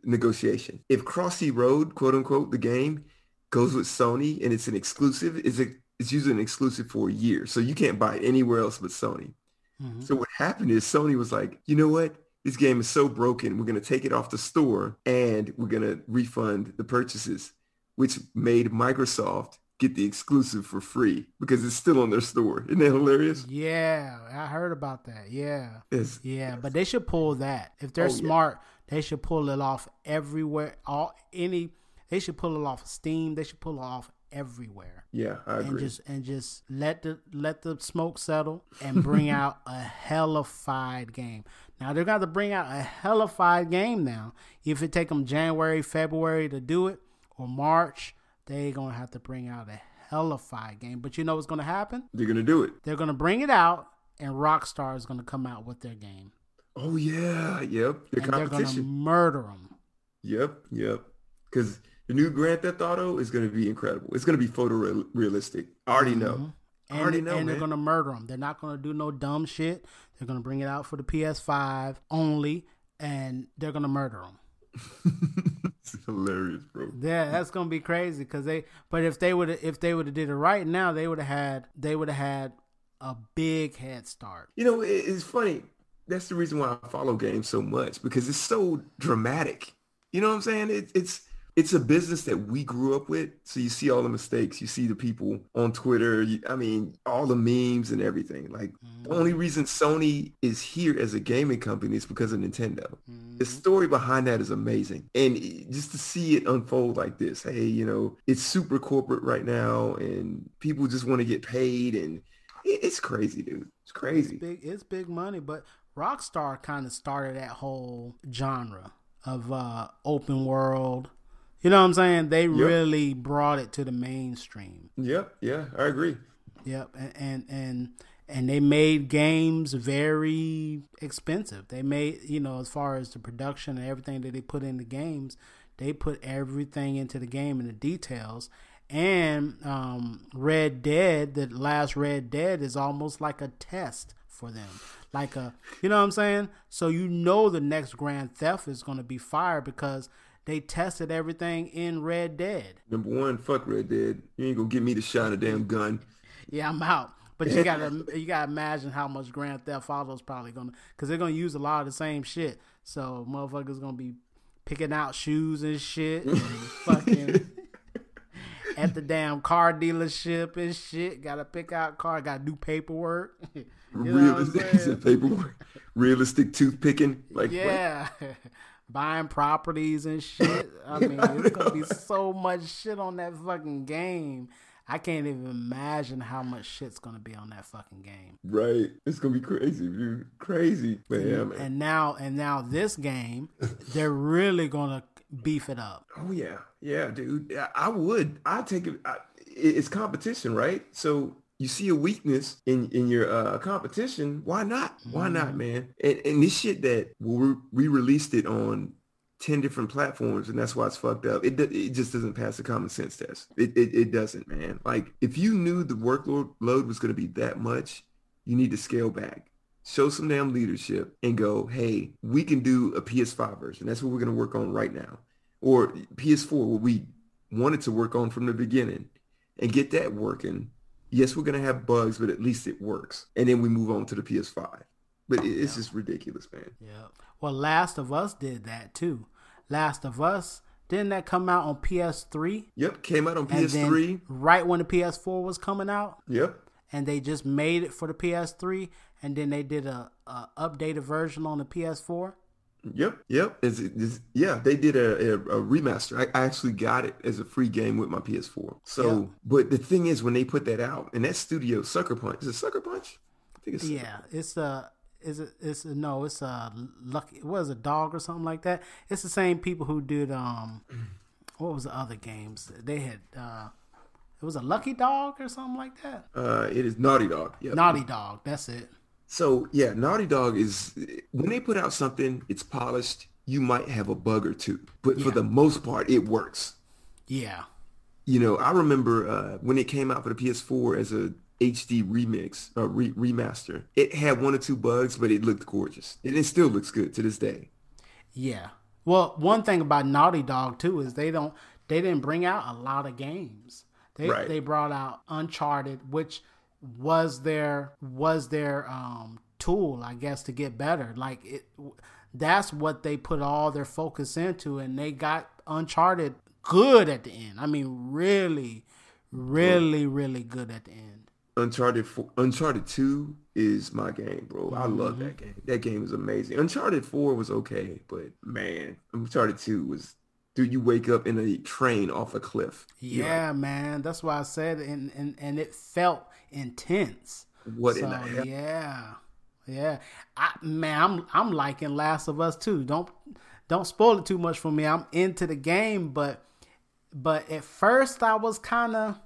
negotiation. If Crossy Road, quote unquote, the game goes with Sony and it's an exclusive, is it it's usually an exclusive for a year. So you can't buy it anywhere else but Sony. Hmm So what happened is Sony was like, you know what? This game is so broken. We're going to take it off the store and we're going to refund the purchases, which made Microsoft get the exclusive for free because it's still on their store. Isn't that hilarious? Yeah, I heard about that. Yeah. Yeah, but they should pull that. If they're Oh, yeah. smart, they should pull it off everywhere. All any they should pull it off Steam. They should pull it off everywhere. yeah, I And just and just let the let the smoke settle and bring <laughs> out a hellified game. Now they're going to bring out a hellified game now. If it take them January, February to do it or March, they're going to have to bring out a hellified game. But you know what's going to happen? They're going to do it. They're going to bring it out and Rockstar is going to come out with their game. Oh, yeah. Yep. The and they're going to murder them. Yep. Yep. Because the new Grand Theft Auto is going to be incredible. It's going to be photorealistic. I already know. Mm-hmm. I And, already know, and they're going to murder them. They're not going to do no dumb shit. They're going to bring it out for the PS5 only, and they're going to murder them. <laughs> it's hilarious, bro. Yeah, that's going to be crazy because they. But if they would, if they would have did it right now, they would have had. They would have had a big head start. You know, it, it's funny. That's the reason why I follow games so much because it's so dramatic. You know what I'm saying? It, it's it's a business that we grew up with. So you see all the mistakes. You see the people on Twitter. You, I mean, all the memes and everything. Like the only reason Sony is here as a gaming company is because of Nintendo. The story behind that is amazing. And just to see it unfold like this, hey, you know, it's super corporate right now and people just want to get paid and it's crazy, dude. It's crazy. Big, it's big money, but Rockstar kind of started that whole genre of uh, open world. You know what I'm saying? They really brought it to the mainstream. Yep, yeah, I agree. Yep, and and and, and they made games very expensive. They made you know as far as the production and everything that they put into games, they put everything into the game and the details. And um, Red Dead, the last Red Dead, is almost like a test for them. Like a, you know what I'm saying? So you know the next Grand Theft is going to be fire because they tested everything in Red Dead. Number one, fuck Red Dead. You ain't gonna get me to shine a damn gun. Yeah, I'm out. But you gotta <laughs> you gotta imagine how much Grand Theft Auto's probably gonna because they're gonna use a lot of the same shit. So motherfuckers gonna be picking out shoes and shit, and <laughs> fucking at the damn car dealership and shit. Gotta pick out car. Gotta do paperwork. <laughs> you know Realistic paperwork. Realistic tooth picking. Like? Yeah. Buying properties and shit. I mean, <laughs> it's gonna be so much shit on that fucking game. I can't even imagine how much shit's gonna be on that fucking game. Right. It's gonna be crazy, dude. Crazy. Man, yeah, man. And now, and now this game, they're really gonna beef it up. Oh yeah, yeah, dude. I would. I take it. I, it- it's competition, right? So you see a weakness in in your uh, competition. Why not? Why not, man? And and this shit that we we released it on ten different platforms, and that's why it's fucked up. It it just doesn't pass the common sense test. It it, it doesn't, man. Like if you knew the workload load was going to be that much, you need to scale back. Show some damn leadership and go, hey, we can do a PS5 version. That's what we're going to work on right now or PS4, what we wanted to work on from the beginning, and get that working. Yes, we're gonna have bugs, but at least it works, and then we move on to the PS5. But it, it's just ridiculous, man. Yeah. Well, Last of Us did that too. Last of Us didn't that come out on PS3? Yep, came out on And then PS3. right when the PS4 was coming out, Yep, and they just made it for the PS3, and then they did a, a updated version on the PS4. Yep, yep. It's, it's, yeah, they did a, a, a remaster. I, I actually got it as a free game with my PS4. So, Yeah. but the thing is, when they put that out, and that studio, Sucker Punch, is it Sucker Punch? I think it's Yeah, it's a is it it's no, it's a lucky. What is a dog or something like that? It's the same people who did um, <clears throat> what was the other games? They had uh, it was a Lucky Dog or something like that. Uh, it is Naughty Dog. Yep. Naughty Dog, that's it. So yeah, Naughty Dog is when they put out something, it's polished. You might have a bug or two, but for the most part, it works. Yeah. You know, I remember uh, when it came out for the PS4 as a HD remix or re- remaster. It had one or two bugs, but it looked gorgeous, and it still looks good to this day. Yeah. Well, one thing about Naughty Dog too is they don't they didn't bring out a lot of games. They Right. they brought out Uncharted, which was their was their um tool, I guess, to get better. Like it that's what they put all their focus into and they got Uncharted good at the end. I mean really really really good at the end. Uncharted 4, Uncharted 2 is my game, bro. I love Mm-hmm. that game. That game is amazing. Uncharted 4 was okay, but man, Uncharted 2 was dude, you wake up in a train off a cliff. Yeah, man. That's why I said and and, and it felt intense. what in So the hell? yeah, yeah. I, man, I'm I'm liking Last of Us too. Don't don't spoil it too much for me. I'm into the game, but but at first I was kind of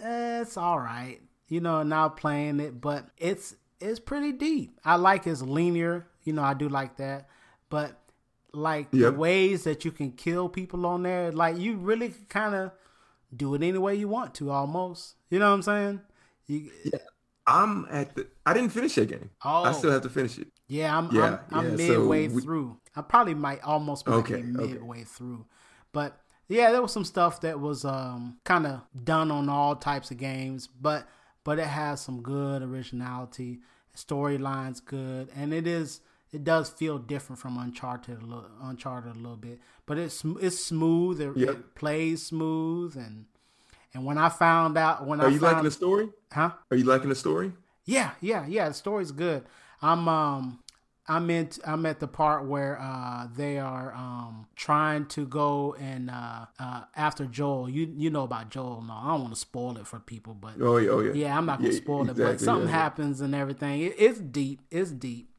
eh, it's all right, you know. Now playing it, but it's it's pretty deep. I like it's linear, you know. I do like that, but like Yep. the ways that you can kill people on there, like you really kind of do it any way you want to, almost. You know what I'm saying? You, I'm at the I didn't finish that game. I Oh. still have to finish it. Yeah, I'm Yeah, I'm, I'm yeah, so midway we- through. I probably might almost might Okay, be okay. midway through. But yeah, there was some stuff that was um kind of done on all types of games, but but it has some good originality, storylines good, and it is it does feel different from Uncharted a little, Uncharted a little bit, but it's it's smooth. It, Yep. it plays smooth, and and when I found out when I Are you found, liking the story? huh? Are you liking the story? Yeah, yeah, yeah. The story's good. I'm um I'm in I'm at the part where uh they are um trying to go and uh uh after Joel. You you know about Joel no. I don't want to spoil it for people, but Oh yeah, oh yeah. yeah, I'm not gonna Yeah, spoil it, but something yeah. happens and everything. It, it's deep. It's deep.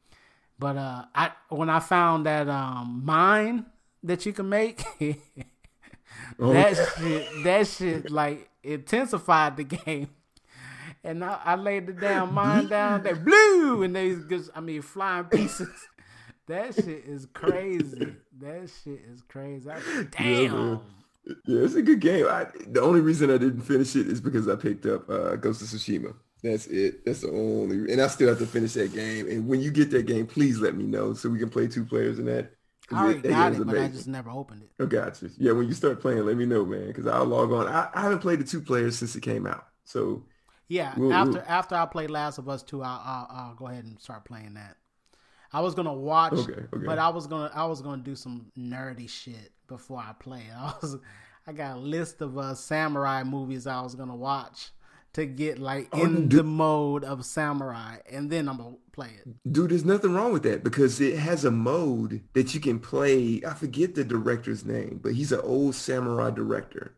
But uh I when I found that um mine that you can make <laughs> Oh, that shit that shit like intensified the <laughs> game. And I, I laid the damn mine down there, <laughs> blue, and they just, I mean, flying pieces. That shit is crazy. That shit is crazy. I, damn. man. Yeah, it's a good game. I, the only reason I didn't finish it is because I picked up uh, Ghost of Tsushima. That's it. That's the only, and I still have to finish that game. And when you get that game, please let me know so we can play two players in that. I already that got it, but I just never opened it. Oh, gotcha. Yeah, when you start playing, let me know, man, because I'll log on. I, I haven't played the two players since it came out. So Yeah, We'll- after we'll- after I play Last of Us two, I'll, I'll I'll go ahead and start playing that. I was gonna watch, Okay, okay. but I was gonna I was gonna do some nerdy shit before I play. <laughs> I was I got a list of uh, samurai movies I was gonna watch to get like Oh, in dude. the mode of samurai, and then I'm gonna play it. Dude, there's nothing wrong with that because it has a mode that you can play. I forget the director's name, but he's an old samurai director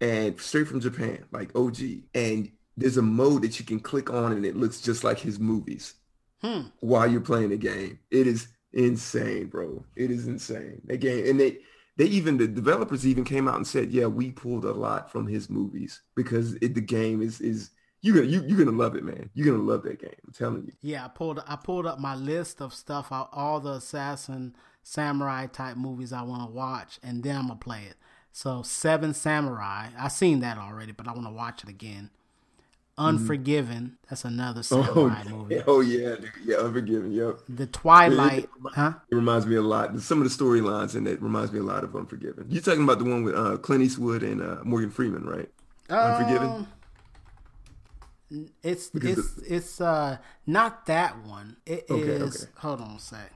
and straight from Japan, like OG. And there's a mode that you can click on and it looks just like his movies Hmm. while you're playing the game. It is insane, bro. It is insane. That game and they they even the developers even came out and said, yeah, we pulled a lot from his movies because it, the game is is you're gonna you, you're gonna love it, man. You're gonna love that game. I'm telling you. Yeah, I pulled I pulled up my list of stuff, all- all the assassin samurai type movies I want to watch, and then I'm gonna play it. So Seven Samurai, I seen that already, but I want to watch it again. Unforgiven, that's another Oh, movie. oh yeah, dude. yeah, Unforgiven. Yep. The Twilight, huh? It reminds me a lot. Some of the storylines in it reminds me a lot of Unforgiven. You're talking about the one with uh, Clint Eastwood and uh, Morgan Freeman, right? Unforgiven. Um, It's Because it's it's uh not that one. It is. Okay, okay. Hold on a sec.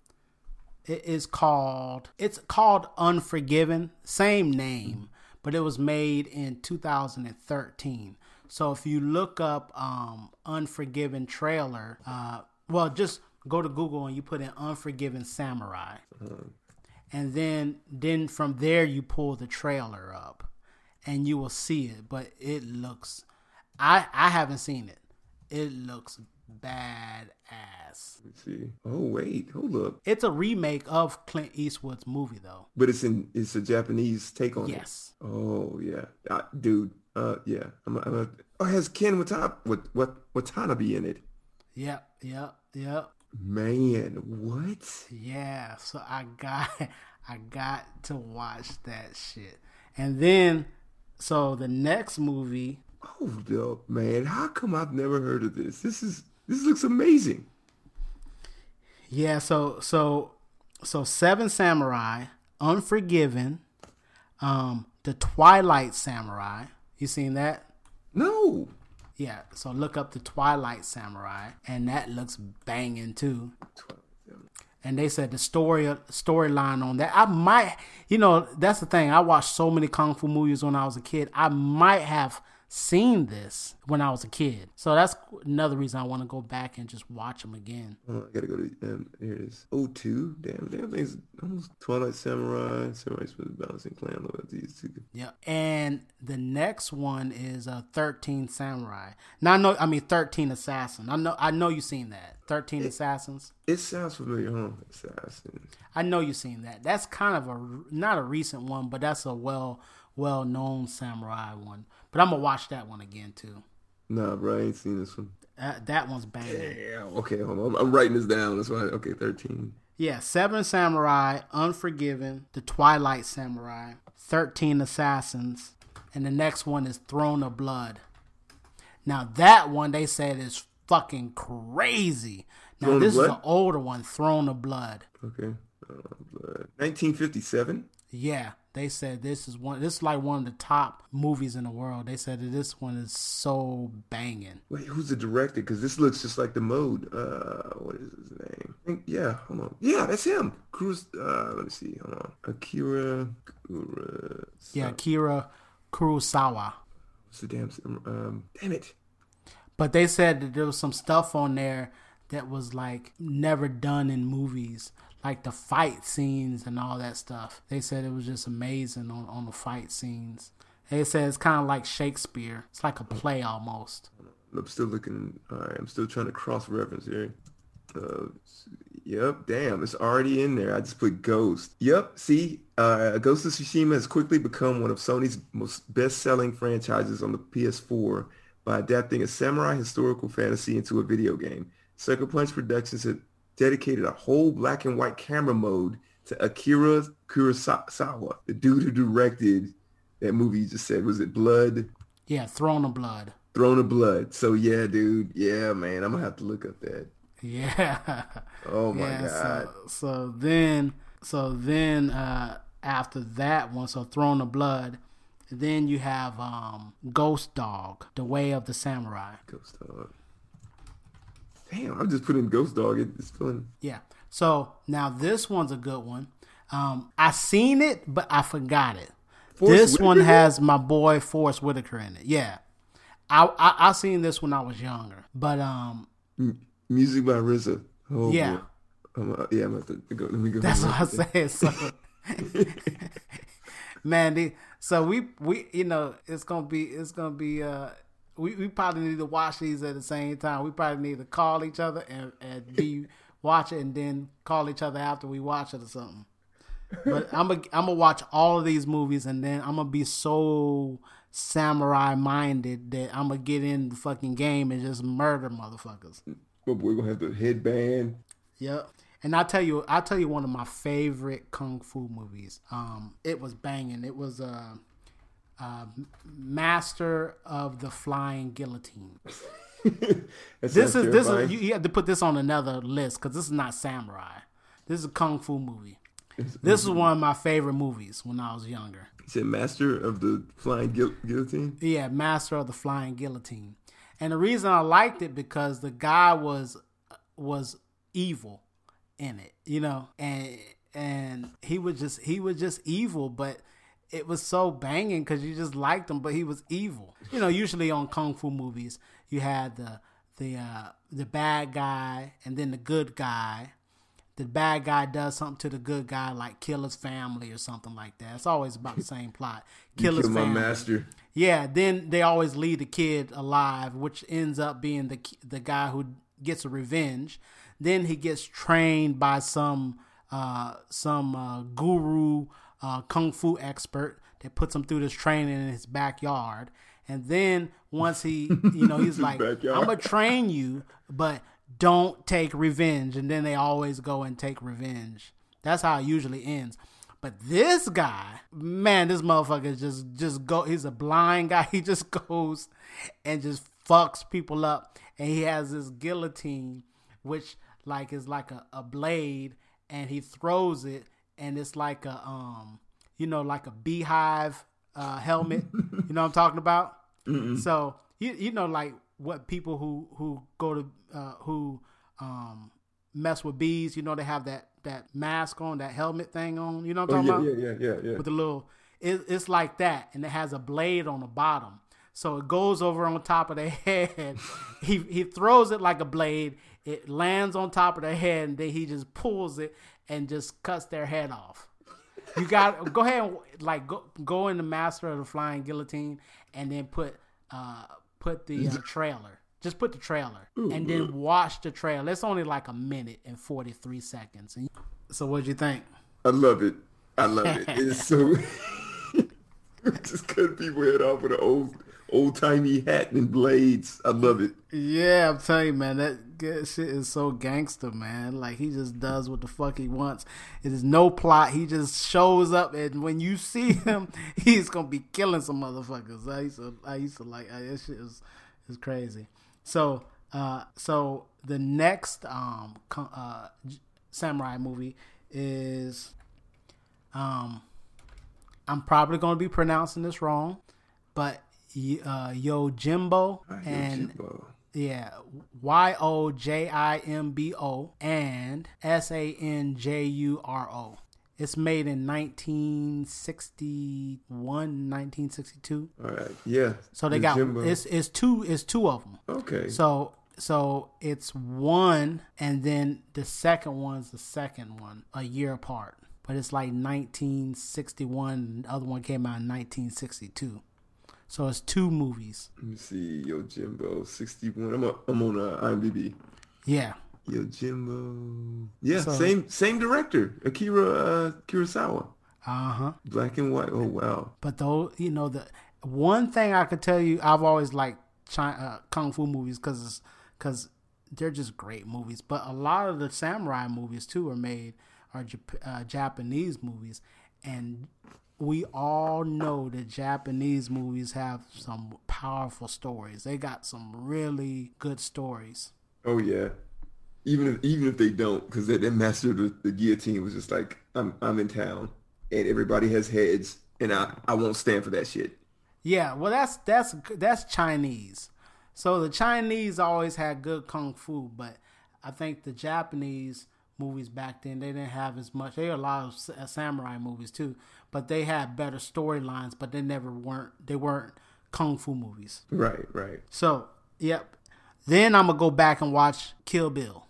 It is called. It's called Unforgiven. Same name, but it was made in 2013. So if you look up um Unforgiven trailer, uh, well, just go to Google and you put in Unforgiven Samurai, and then then from there you pull the trailer up, and you will see it. But it looks. I I haven't seen it. It looks badass. Let's see. Oh wait, hold up. It's a remake of Clint Eastwood's movie, though. But it's in it's a Japanese take on it. Yes. Oh yeah, uh, dude. Uh, yeah. I'm, I'm, oh, it has Ken Watanabe, what what Watanabe in it. Yep, yep, yep. Man, what? Yeah, so I got <laughs> I got to watch that shit. And then so the next movie Hold up, man. How come I've never heard of this? This is this looks amazing. Yeah, so so so Seven Samurai, Unforgiven, um, The Twilight Samurai. You seen that? No. Yeah, so look up the Twilight Samurai, and that looks banging too. And they said the story storyline on that, I might, you know, that's the thing. I watched so many kung fu movies when I was a kid. I might have seen this when I was a kid. So that's another reason I want to go back and just watch them again. Oh, I gotta go to um, here it is. Oh two. Damn, damn things almost Twilight Samurai, Samurai Split Balancing Clan, these two. Yeah. And the next one is uh 13 Samurai. Now I know I mean 13 Assassin. I know I know you've seen that. 13 Assassins. It sounds familiar, huh? Assassin. I know you've seen that. That's kind of a not a recent one, but that's a well well known samurai one. But I'm gonna watch that one again too. Nah, bro, I ain't seen this one. Uh, that one's banging. Damn. Okay, hold on. I'm, writing this down. That's why. Okay, thirteen. Yeah, Seven Samurai, Unforgiven, The Twilight Samurai, Thirteen Assassins, and the next one is Throne of Blood. Now that one they said is fucking crazy. Now Throne this is an older one, Throne of Blood. Okay. Uh, blood. 1957. Yeah, they said this is one. This is like one of the top movies in the world. They said that this one is so banging. Wait, who's the director? Because this looks just like the mode. Uh, what is his name? I think, yeah, hold on. Yeah, that's him. Cruz. Uh, let me see. Hold on. Akira. Kura, Yeah, Kira Kurosawa. What's the damn? Um, damn it. But they said that there was some stuff on there that was like never done in movies, like the fight scenes and all that stuff. They said it was just amazing on, on the fight scenes. They said it's kind of like Shakespeare. It's like a play almost. I'm still looking. Right, I'm still trying to cross reference here. Uh, yep, damn, it's already in there. I just put Ghost. Yep, see, uh, Ghost of Tsushima has quickly become one of Sony's most best-selling franchises on the PS4 by adapting a samurai historical fantasy into a video game. Sucker Punch Productions had dedicated a whole black and white camera mode to Akira Kurosawa, the dude who directed that movie you just said. Was it Blood? Yeah, Throne of Blood. Throne of Blood. So yeah, dude. Yeah, man. I'm gonna have to look up that. Yeah. <laughs> Oh my yeah, god. So, so then, so then, uh, after that one, so Throne of Blood, then you have um, Ghost Dog, The Way of the Samurai. Ghost Dog. Damn, I'm just putting Ghost Dog. It's feeling. Yeah. So now this one's a good one. Um, I seen it, but I forgot it. Forest this one has my boy Forest Whitaker in it. Yeah. I, I I seen this when I was younger, but um, Music by RZA. Oh Yeah. Um, uh, yeah, I'm gonna to go. Let me go. That's what I said. So, <laughs> man, the, so we we you know it's gonna be it's gonna be uh we, we probably need to watch these at the same time. We probably need to call each other and and be <laughs> watch it and then call each other after we watch it or something. But <laughs> I'm gonna I'm gonna watch all of these movies and then I'm gonna be so samurai minded that I'm gonna get in the fucking game and just murder motherfuckers. Boy, we're gonna have the headband. Yep. And I tell you, I tell you, one of my favorite kung fu movies. Um, it was banging. It was uh, uh, Master of the Flying Guillotine. <laughs> This is this is you, you have to put this on another list because this is not samurai. This is a kung fu movie. This is one of my favorite movies when I was younger. You said Master of the Flying Guil- Guillotine. Yeah, Master of the Flying Guillotine. And the reason I liked it because the guy was was evil in it, you know, and and he was just he was just evil, but it was so banging because you just liked him, but he was evil. You know, usually on kung fu movies, you had the the uh, the bad guy and then the good guy. The bad guy does something to the good guy, like kill his family or something like that. It's always about the same plot. <laughs> Kill his Kill my master. Yeah, then they always leave the kid alive, which ends up being the the guy who gets a revenge. Then he gets trained by some uh, some uh, guru uh, kung fu expert that puts him through this training in his backyard. And then once he, you know, he's <laughs> like. "I'm gonna train you, but don't take revenge, and then they always go and take revenge. That's how it usually ends. But this guy, man, this motherfucker just just go. He's a blind guy. <laughs> He just goes and just fucks people up, and he has this guillotine, which like is like a, a blade, and he throws it, and it's like a um, you know, like a beehive uh, helmet. <laughs> you know what I'm talking about? So you you know like what people who who go to uh, who um mess with bees, you know, they have that that mask on, that helmet thing on. You know what I'm Oh, talking yeah, about? yeah, yeah, yeah, yeah. with a little it, it's like that and it has a blade on the bottom so it goes over on top of their <laughs> head he he throws it like a blade it lands on top of their head and then he just pulls it and just cuts their head off. You got <laughs> go ahead and like go go in the master of the flying guillotine and then put uh put the uh, trailer. Just put the trailer and then watch the trailer it's only like a minute and 43 seconds. And so what'd you think? I love it. I love it. <laughs> It's so <laughs> just cutting people head off with an old old timey hat and blades. I love it. Yeah, I'm telling you, man, that shit is so gangster, man. Like he just does what the fuck he wants. It is no plot. He just shows up, and when you see <laughs> him, he's gonna be killing some motherfuckers. I used to, I used to like I, that shit is is crazy. So, uh, so the next um uh samurai movie is um I'm probably gonna be pronouncing this wrong, but uh, Yojimbo and Jimbo. yeah, Y O J I M B O and S A N J U R O. It's made in 1961, 1962. All right. Yeah. So they The got it's it's two it's two of them. okay. So so it's one and then the second one's the second one a year apart. But it's like 1961 the other one came out in 1962. So it's two movies. Let me see. Yojimbo, sixty-one. I'm, a, I'm on uh, IMDb. Yeah. Yojimbo. Yeah, So- same same director, Akira uh, Kurosawa. Uh-huh. Black and white. Oh wow. But though you know the one thing I could tell you, I've always liked China, uh, kung fu movies because because they're just great movies. But a lot of the samurai movies too are made are Jap- uh, Japanese movies, and we all know that Japanese movies have some powerful stories. They got some really good stories. Oh yeah. Even if even if they don't, because that, that master of the, the guillotine was just like, I'm I'm in town, and everybody has heads, and I I won't stand for that shit. Yeah, well, that's that's that's Chinese. So the Chinese always had good kung fu, but I think the Japanese movies back then they didn't have as much. They were a lot of uh, samurai movies too, but they had better storylines. But they never weren't they weren't kung fu movies. Right, right. So yep. Then I'm gonna go back and watch Kill Bill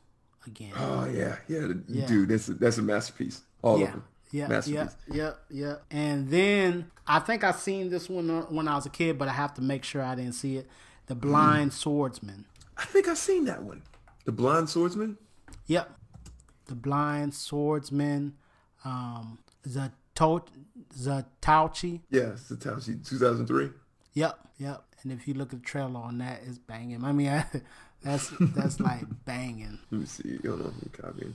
again. Oh yeah, yeah, Yeah. dude, that's a, that's a masterpiece. All of yeah. them. Yeah, yeah, yeah, yeah. And then I think I seen this one when I was a kid, but I have to make sure I didn't see it. The Blind Swordsman. I think I've seen that one. The Blind Swordsman. Yep. The Blind Swordsman. Um, Zato- Zatoichi. Yeah, Taoshi, 2003. Yep, yep. And if you look at the trailer on that, it's banging. I mean, <laughs> that's that's like <laughs> banging. Let me see. Hold on, let me copy.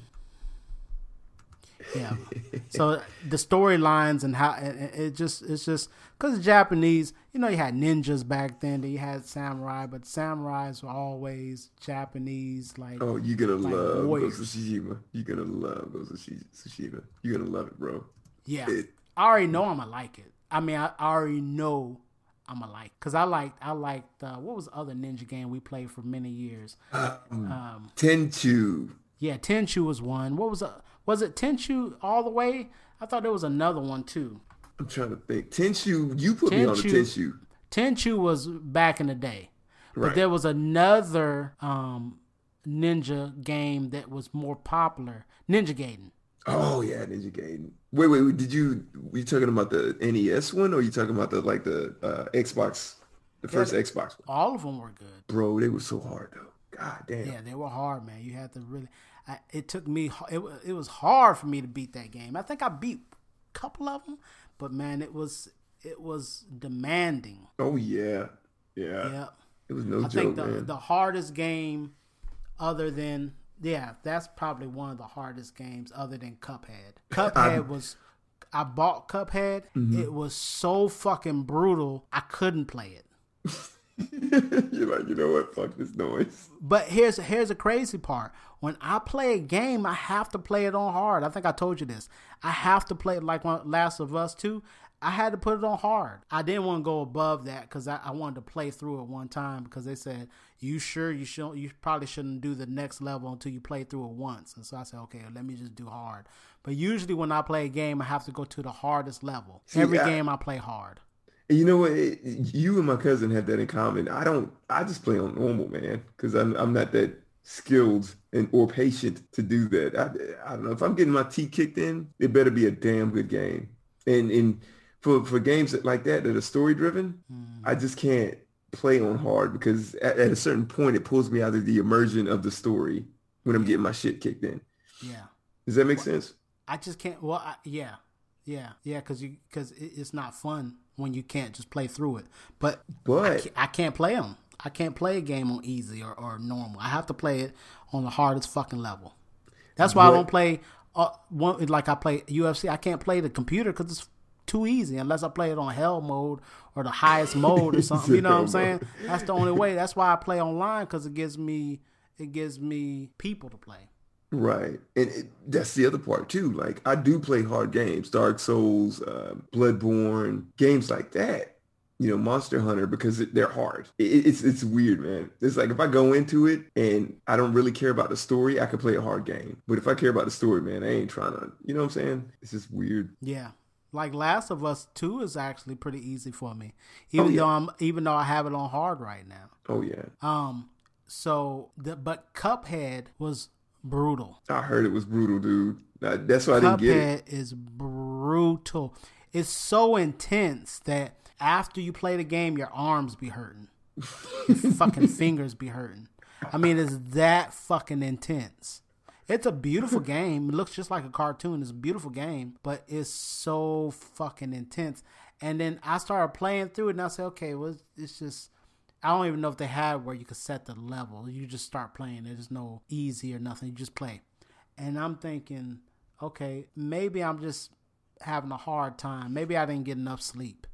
Yeah. <laughs> so the storylines and how it, it- just it's just because Japanese, you know, you had ninjas back then, then you had samurai, but samurais were always Japanese. Like, Oh, you're gonna Like love. Ghost of Tsushima. You're gonna love Ghost of Tsushima. You're gonna love it, bro. Yeah, it- I already know I'm gonna like it. I mean, I already know I'm gonna like because I liked I liked uh, what was the other ninja game we played for many years. Um, Tenchu. yeah, Tenchu was one. What was a was it Tenchu all the way? I thought there was another one too. I'm trying to think. Tenchu. You put me on the Tenchu. Tenchu. Tenchu was back in the day. But there was another um, ninja game that was more popular, Ninja Gaiden. Oh yeah, Ninja Gaiden. Wait, wait, wait. Did you? Were you talking about the NES one, or you talking about the like the uh, Xbox, the first Xbox one? All of them were good. Bro, they were so hard though. God damn. Yeah, they were hard, man. You had to really. I, it took me. It, it was hard for me to beat that game. I think I beat a couple of them, but man, it was it was demanding. Oh yeah, yeah. Yeah. It was no I joke, think the man. the hardest game other than yeah, that's probably one of the hardest games other than Cuphead. <laughs> Cuphead was I bought Cuphead. Mm-hmm. It was so fucking brutal. I couldn't play it. <laughs> You're like, you know what? Fuck this noise. But here's here's the crazy part. When I play a game, I have to play it on hard. I think I told you this. I have to play it like Last of Us 2. I had to put it on hard. I didn't want to go above that because I, I wanted to play through it one time because they said you sure you should you probably shouldn't do the next level until you play through it once. And so I said, okay, let me just do hard. But usually when I play a game, I have to go to the hardest level. See, Every I- game I play hard. And you know what? It- you and my cousin have that in common. I don't. I just play on normal, man, because I'm I'm not that skilled and or patient to do that. I, I don't know if I'm getting my teeth kicked in. It better be a damn good game. And and for for games that, like that that are story driven, I just can't play on hard because at, at a certain point it pulls me out of the immersion of the story when I'm getting my shit kicked in. Yeah. Does that make sense? I just can't. Well, I, yeah, yeah, yeah, because you because it, it's not fun when you can't just play through it. But I But can't, I can't play them. I can't play a game on easy or, or normal. I have to play it on the hardest fucking level. That's why I What- don't play uh, one like I play UFC. I can't play the computer because it's too easy unless I play it on hell mode or the highest mode or <laughs> something. You know what I'm saying? That's the only way. That's why I play online because it gives me it gives me people to play. Right. And it, that's the other part too. Like I do play hard games, Dark Souls, uh, Bloodborne, games like that. You know, Monster Hunter because it, they're hard. It, it's it's weird, man. It's like if I go into it and I don't really care about the story, I can play a hard game. But if I care about the story, man, I ain't trying to. You know what I'm saying? It's just weird. Yeah. Like Last of Us 2 is actually pretty easy for me. Even Oh, yeah. though I'm even though I have it on hard right now. Oh yeah, Um so the but Cuphead was brutal. I heard it was brutal, dude. That's why I didn't get it. Cuphead is brutal. It's so intense that after you play the game your arms be hurting. <laughs> Your fucking fingers be hurting. I mean it's that fucking intense. It's a beautiful <laughs> game. It looks just like a cartoon. It's a beautiful game, but it's so fucking intense. And then I started playing through it, and I said, okay, well, it's just. I don't even know if they had where you could set the level. You just start playing. There's no easy or nothing. You just play. And I'm thinking, okay, maybe I'm just having a hard time. Maybe I didn't get enough sleep.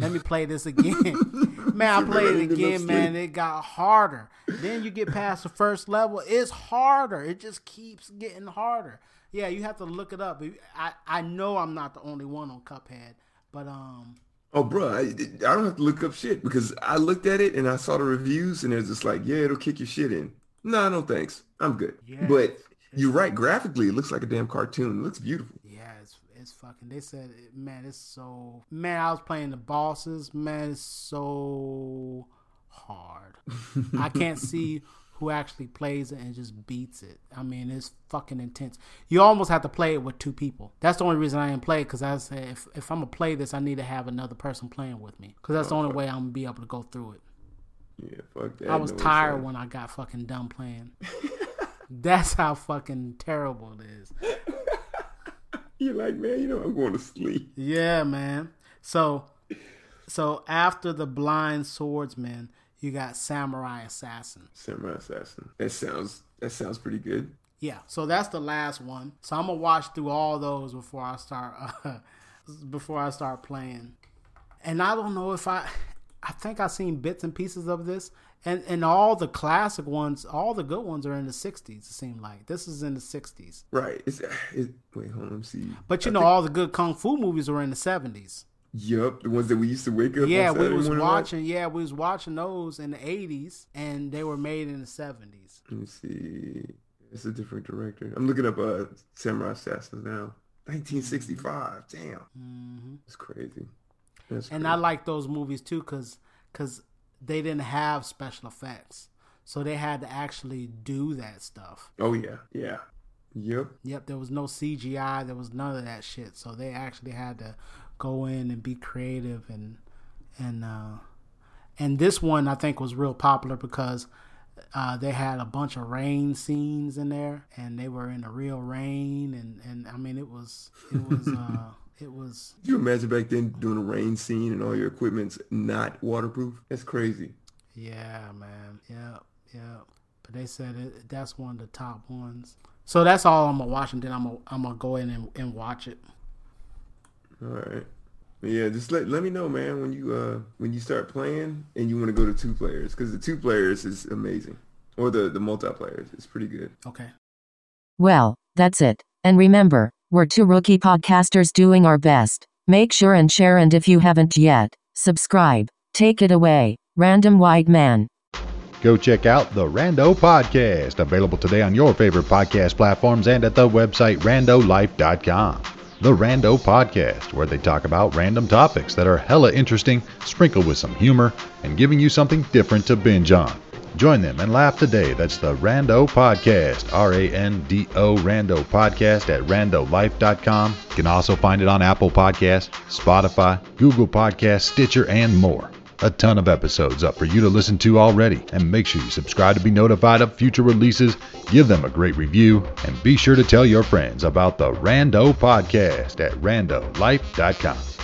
Let me play this again. <laughs> man, I played it didn't get enough again, man. It got harder. Then you get past the first level, it's harder. It just keeps getting harder. Yeah, you have to look it up. I, I know I'm not the only one on Cuphead, but um Oh, bro, I, I don't have to look up shit because I looked at it and I saw the reviews and it's just like, yeah, it'll kick your shit in. No, no, thanks. I'm good. Yeah. But you're right. Graphically, it looks like a damn cartoon. It looks beautiful. It's fucking. They said, man, it's so man. I was playing the bosses, man. It's so hard. I <laughs> can't see who actually plays it and just beats it. I mean, it's fucking intense. You almost have to play it with two people. That's the only reason I didn't play it because I said if if I'm gonna play this, I need to have another person playing with me because that's the only way I'm gonna be able to go through it. Yeah, fuck that. I was No tired when I got fucking done playing. <laughs> That's how fucking terrible it is. You're like, man, you know, I'm going to sleep. Yeah, man. So, so after the blind swordsman, you got samurai assassin. Samurai Assassin. That sounds that sounds pretty good. Yeah, so that's the last one. So I'm gonna watch through all those before I start uh, <laughs> before I start playing. And I don't know if I I think I've seen bits and pieces of this. And and all the classic ones, all the good ones are in the 60s. It seemed like this is in the 60s. Right. It's it, wait, hold on, let me see. But you know, all the good kung fu movies were in the 70s. Yep, the ones that we used to wake up. Yeah, we was watching. Yeah, we was watching those in the 80s, and they were made in the 70s. Let me see. It's a different director. I'm looking up uh Samurai Assassins now. 1965. Damn. It's crazy. That's Mm-hmm. And crazy. I like those movies too, cause cause they didn't have special effects, so they had to actually do that stuff. Oh yeah, yeah. Yep. Yep, there was no CGI, there was none of that shit. So they actually had to go in and be creative and and uh and this one I think was real popular because uh, they had a bunch of rain scenes in there, and they were in the real rain, and, and I mean it was it was <laughs> uh, it was Could you imagine back then doing a rain scene and all your equipment's not waterproof? That's crazy. yeah man yeah yeah But They said it, that's one of the top ones. So that's all I'm gonna watch, and then I'm gonna I'm gonna go in and, and watch it. All right. Yeah, just let let me know, man, when you uh when you start playing and you want to go to two players because the two players is amazing, or the the multiplayer is pretty good. Okay. Well, that's it. And remember, we're two rookie podcasters doing our best. Make sure and share, and if you haven't yet, subscribe. Take it away, Random White Man. Go check out the Rando Podcast, available today on your favorite podcast platforms and at the website randolife.com. The Rando Podcast, where they talk about random topics that are hella interesting, sprinkled with some humor, and giving you something different to binge on. Join them and laugh today. That's the Rando Podcast, R A N D O Rando Podcast at randolife.com. You can also find it on Apple Podcasts, Spotify, Google Podcasts, Stitcher, and more. A ton of episodes up for you to listen to already, and make sure you subscribe to be notified of future releases, give them a great review, and be sure to tell your friends about the Rando Podcast at randolife.com.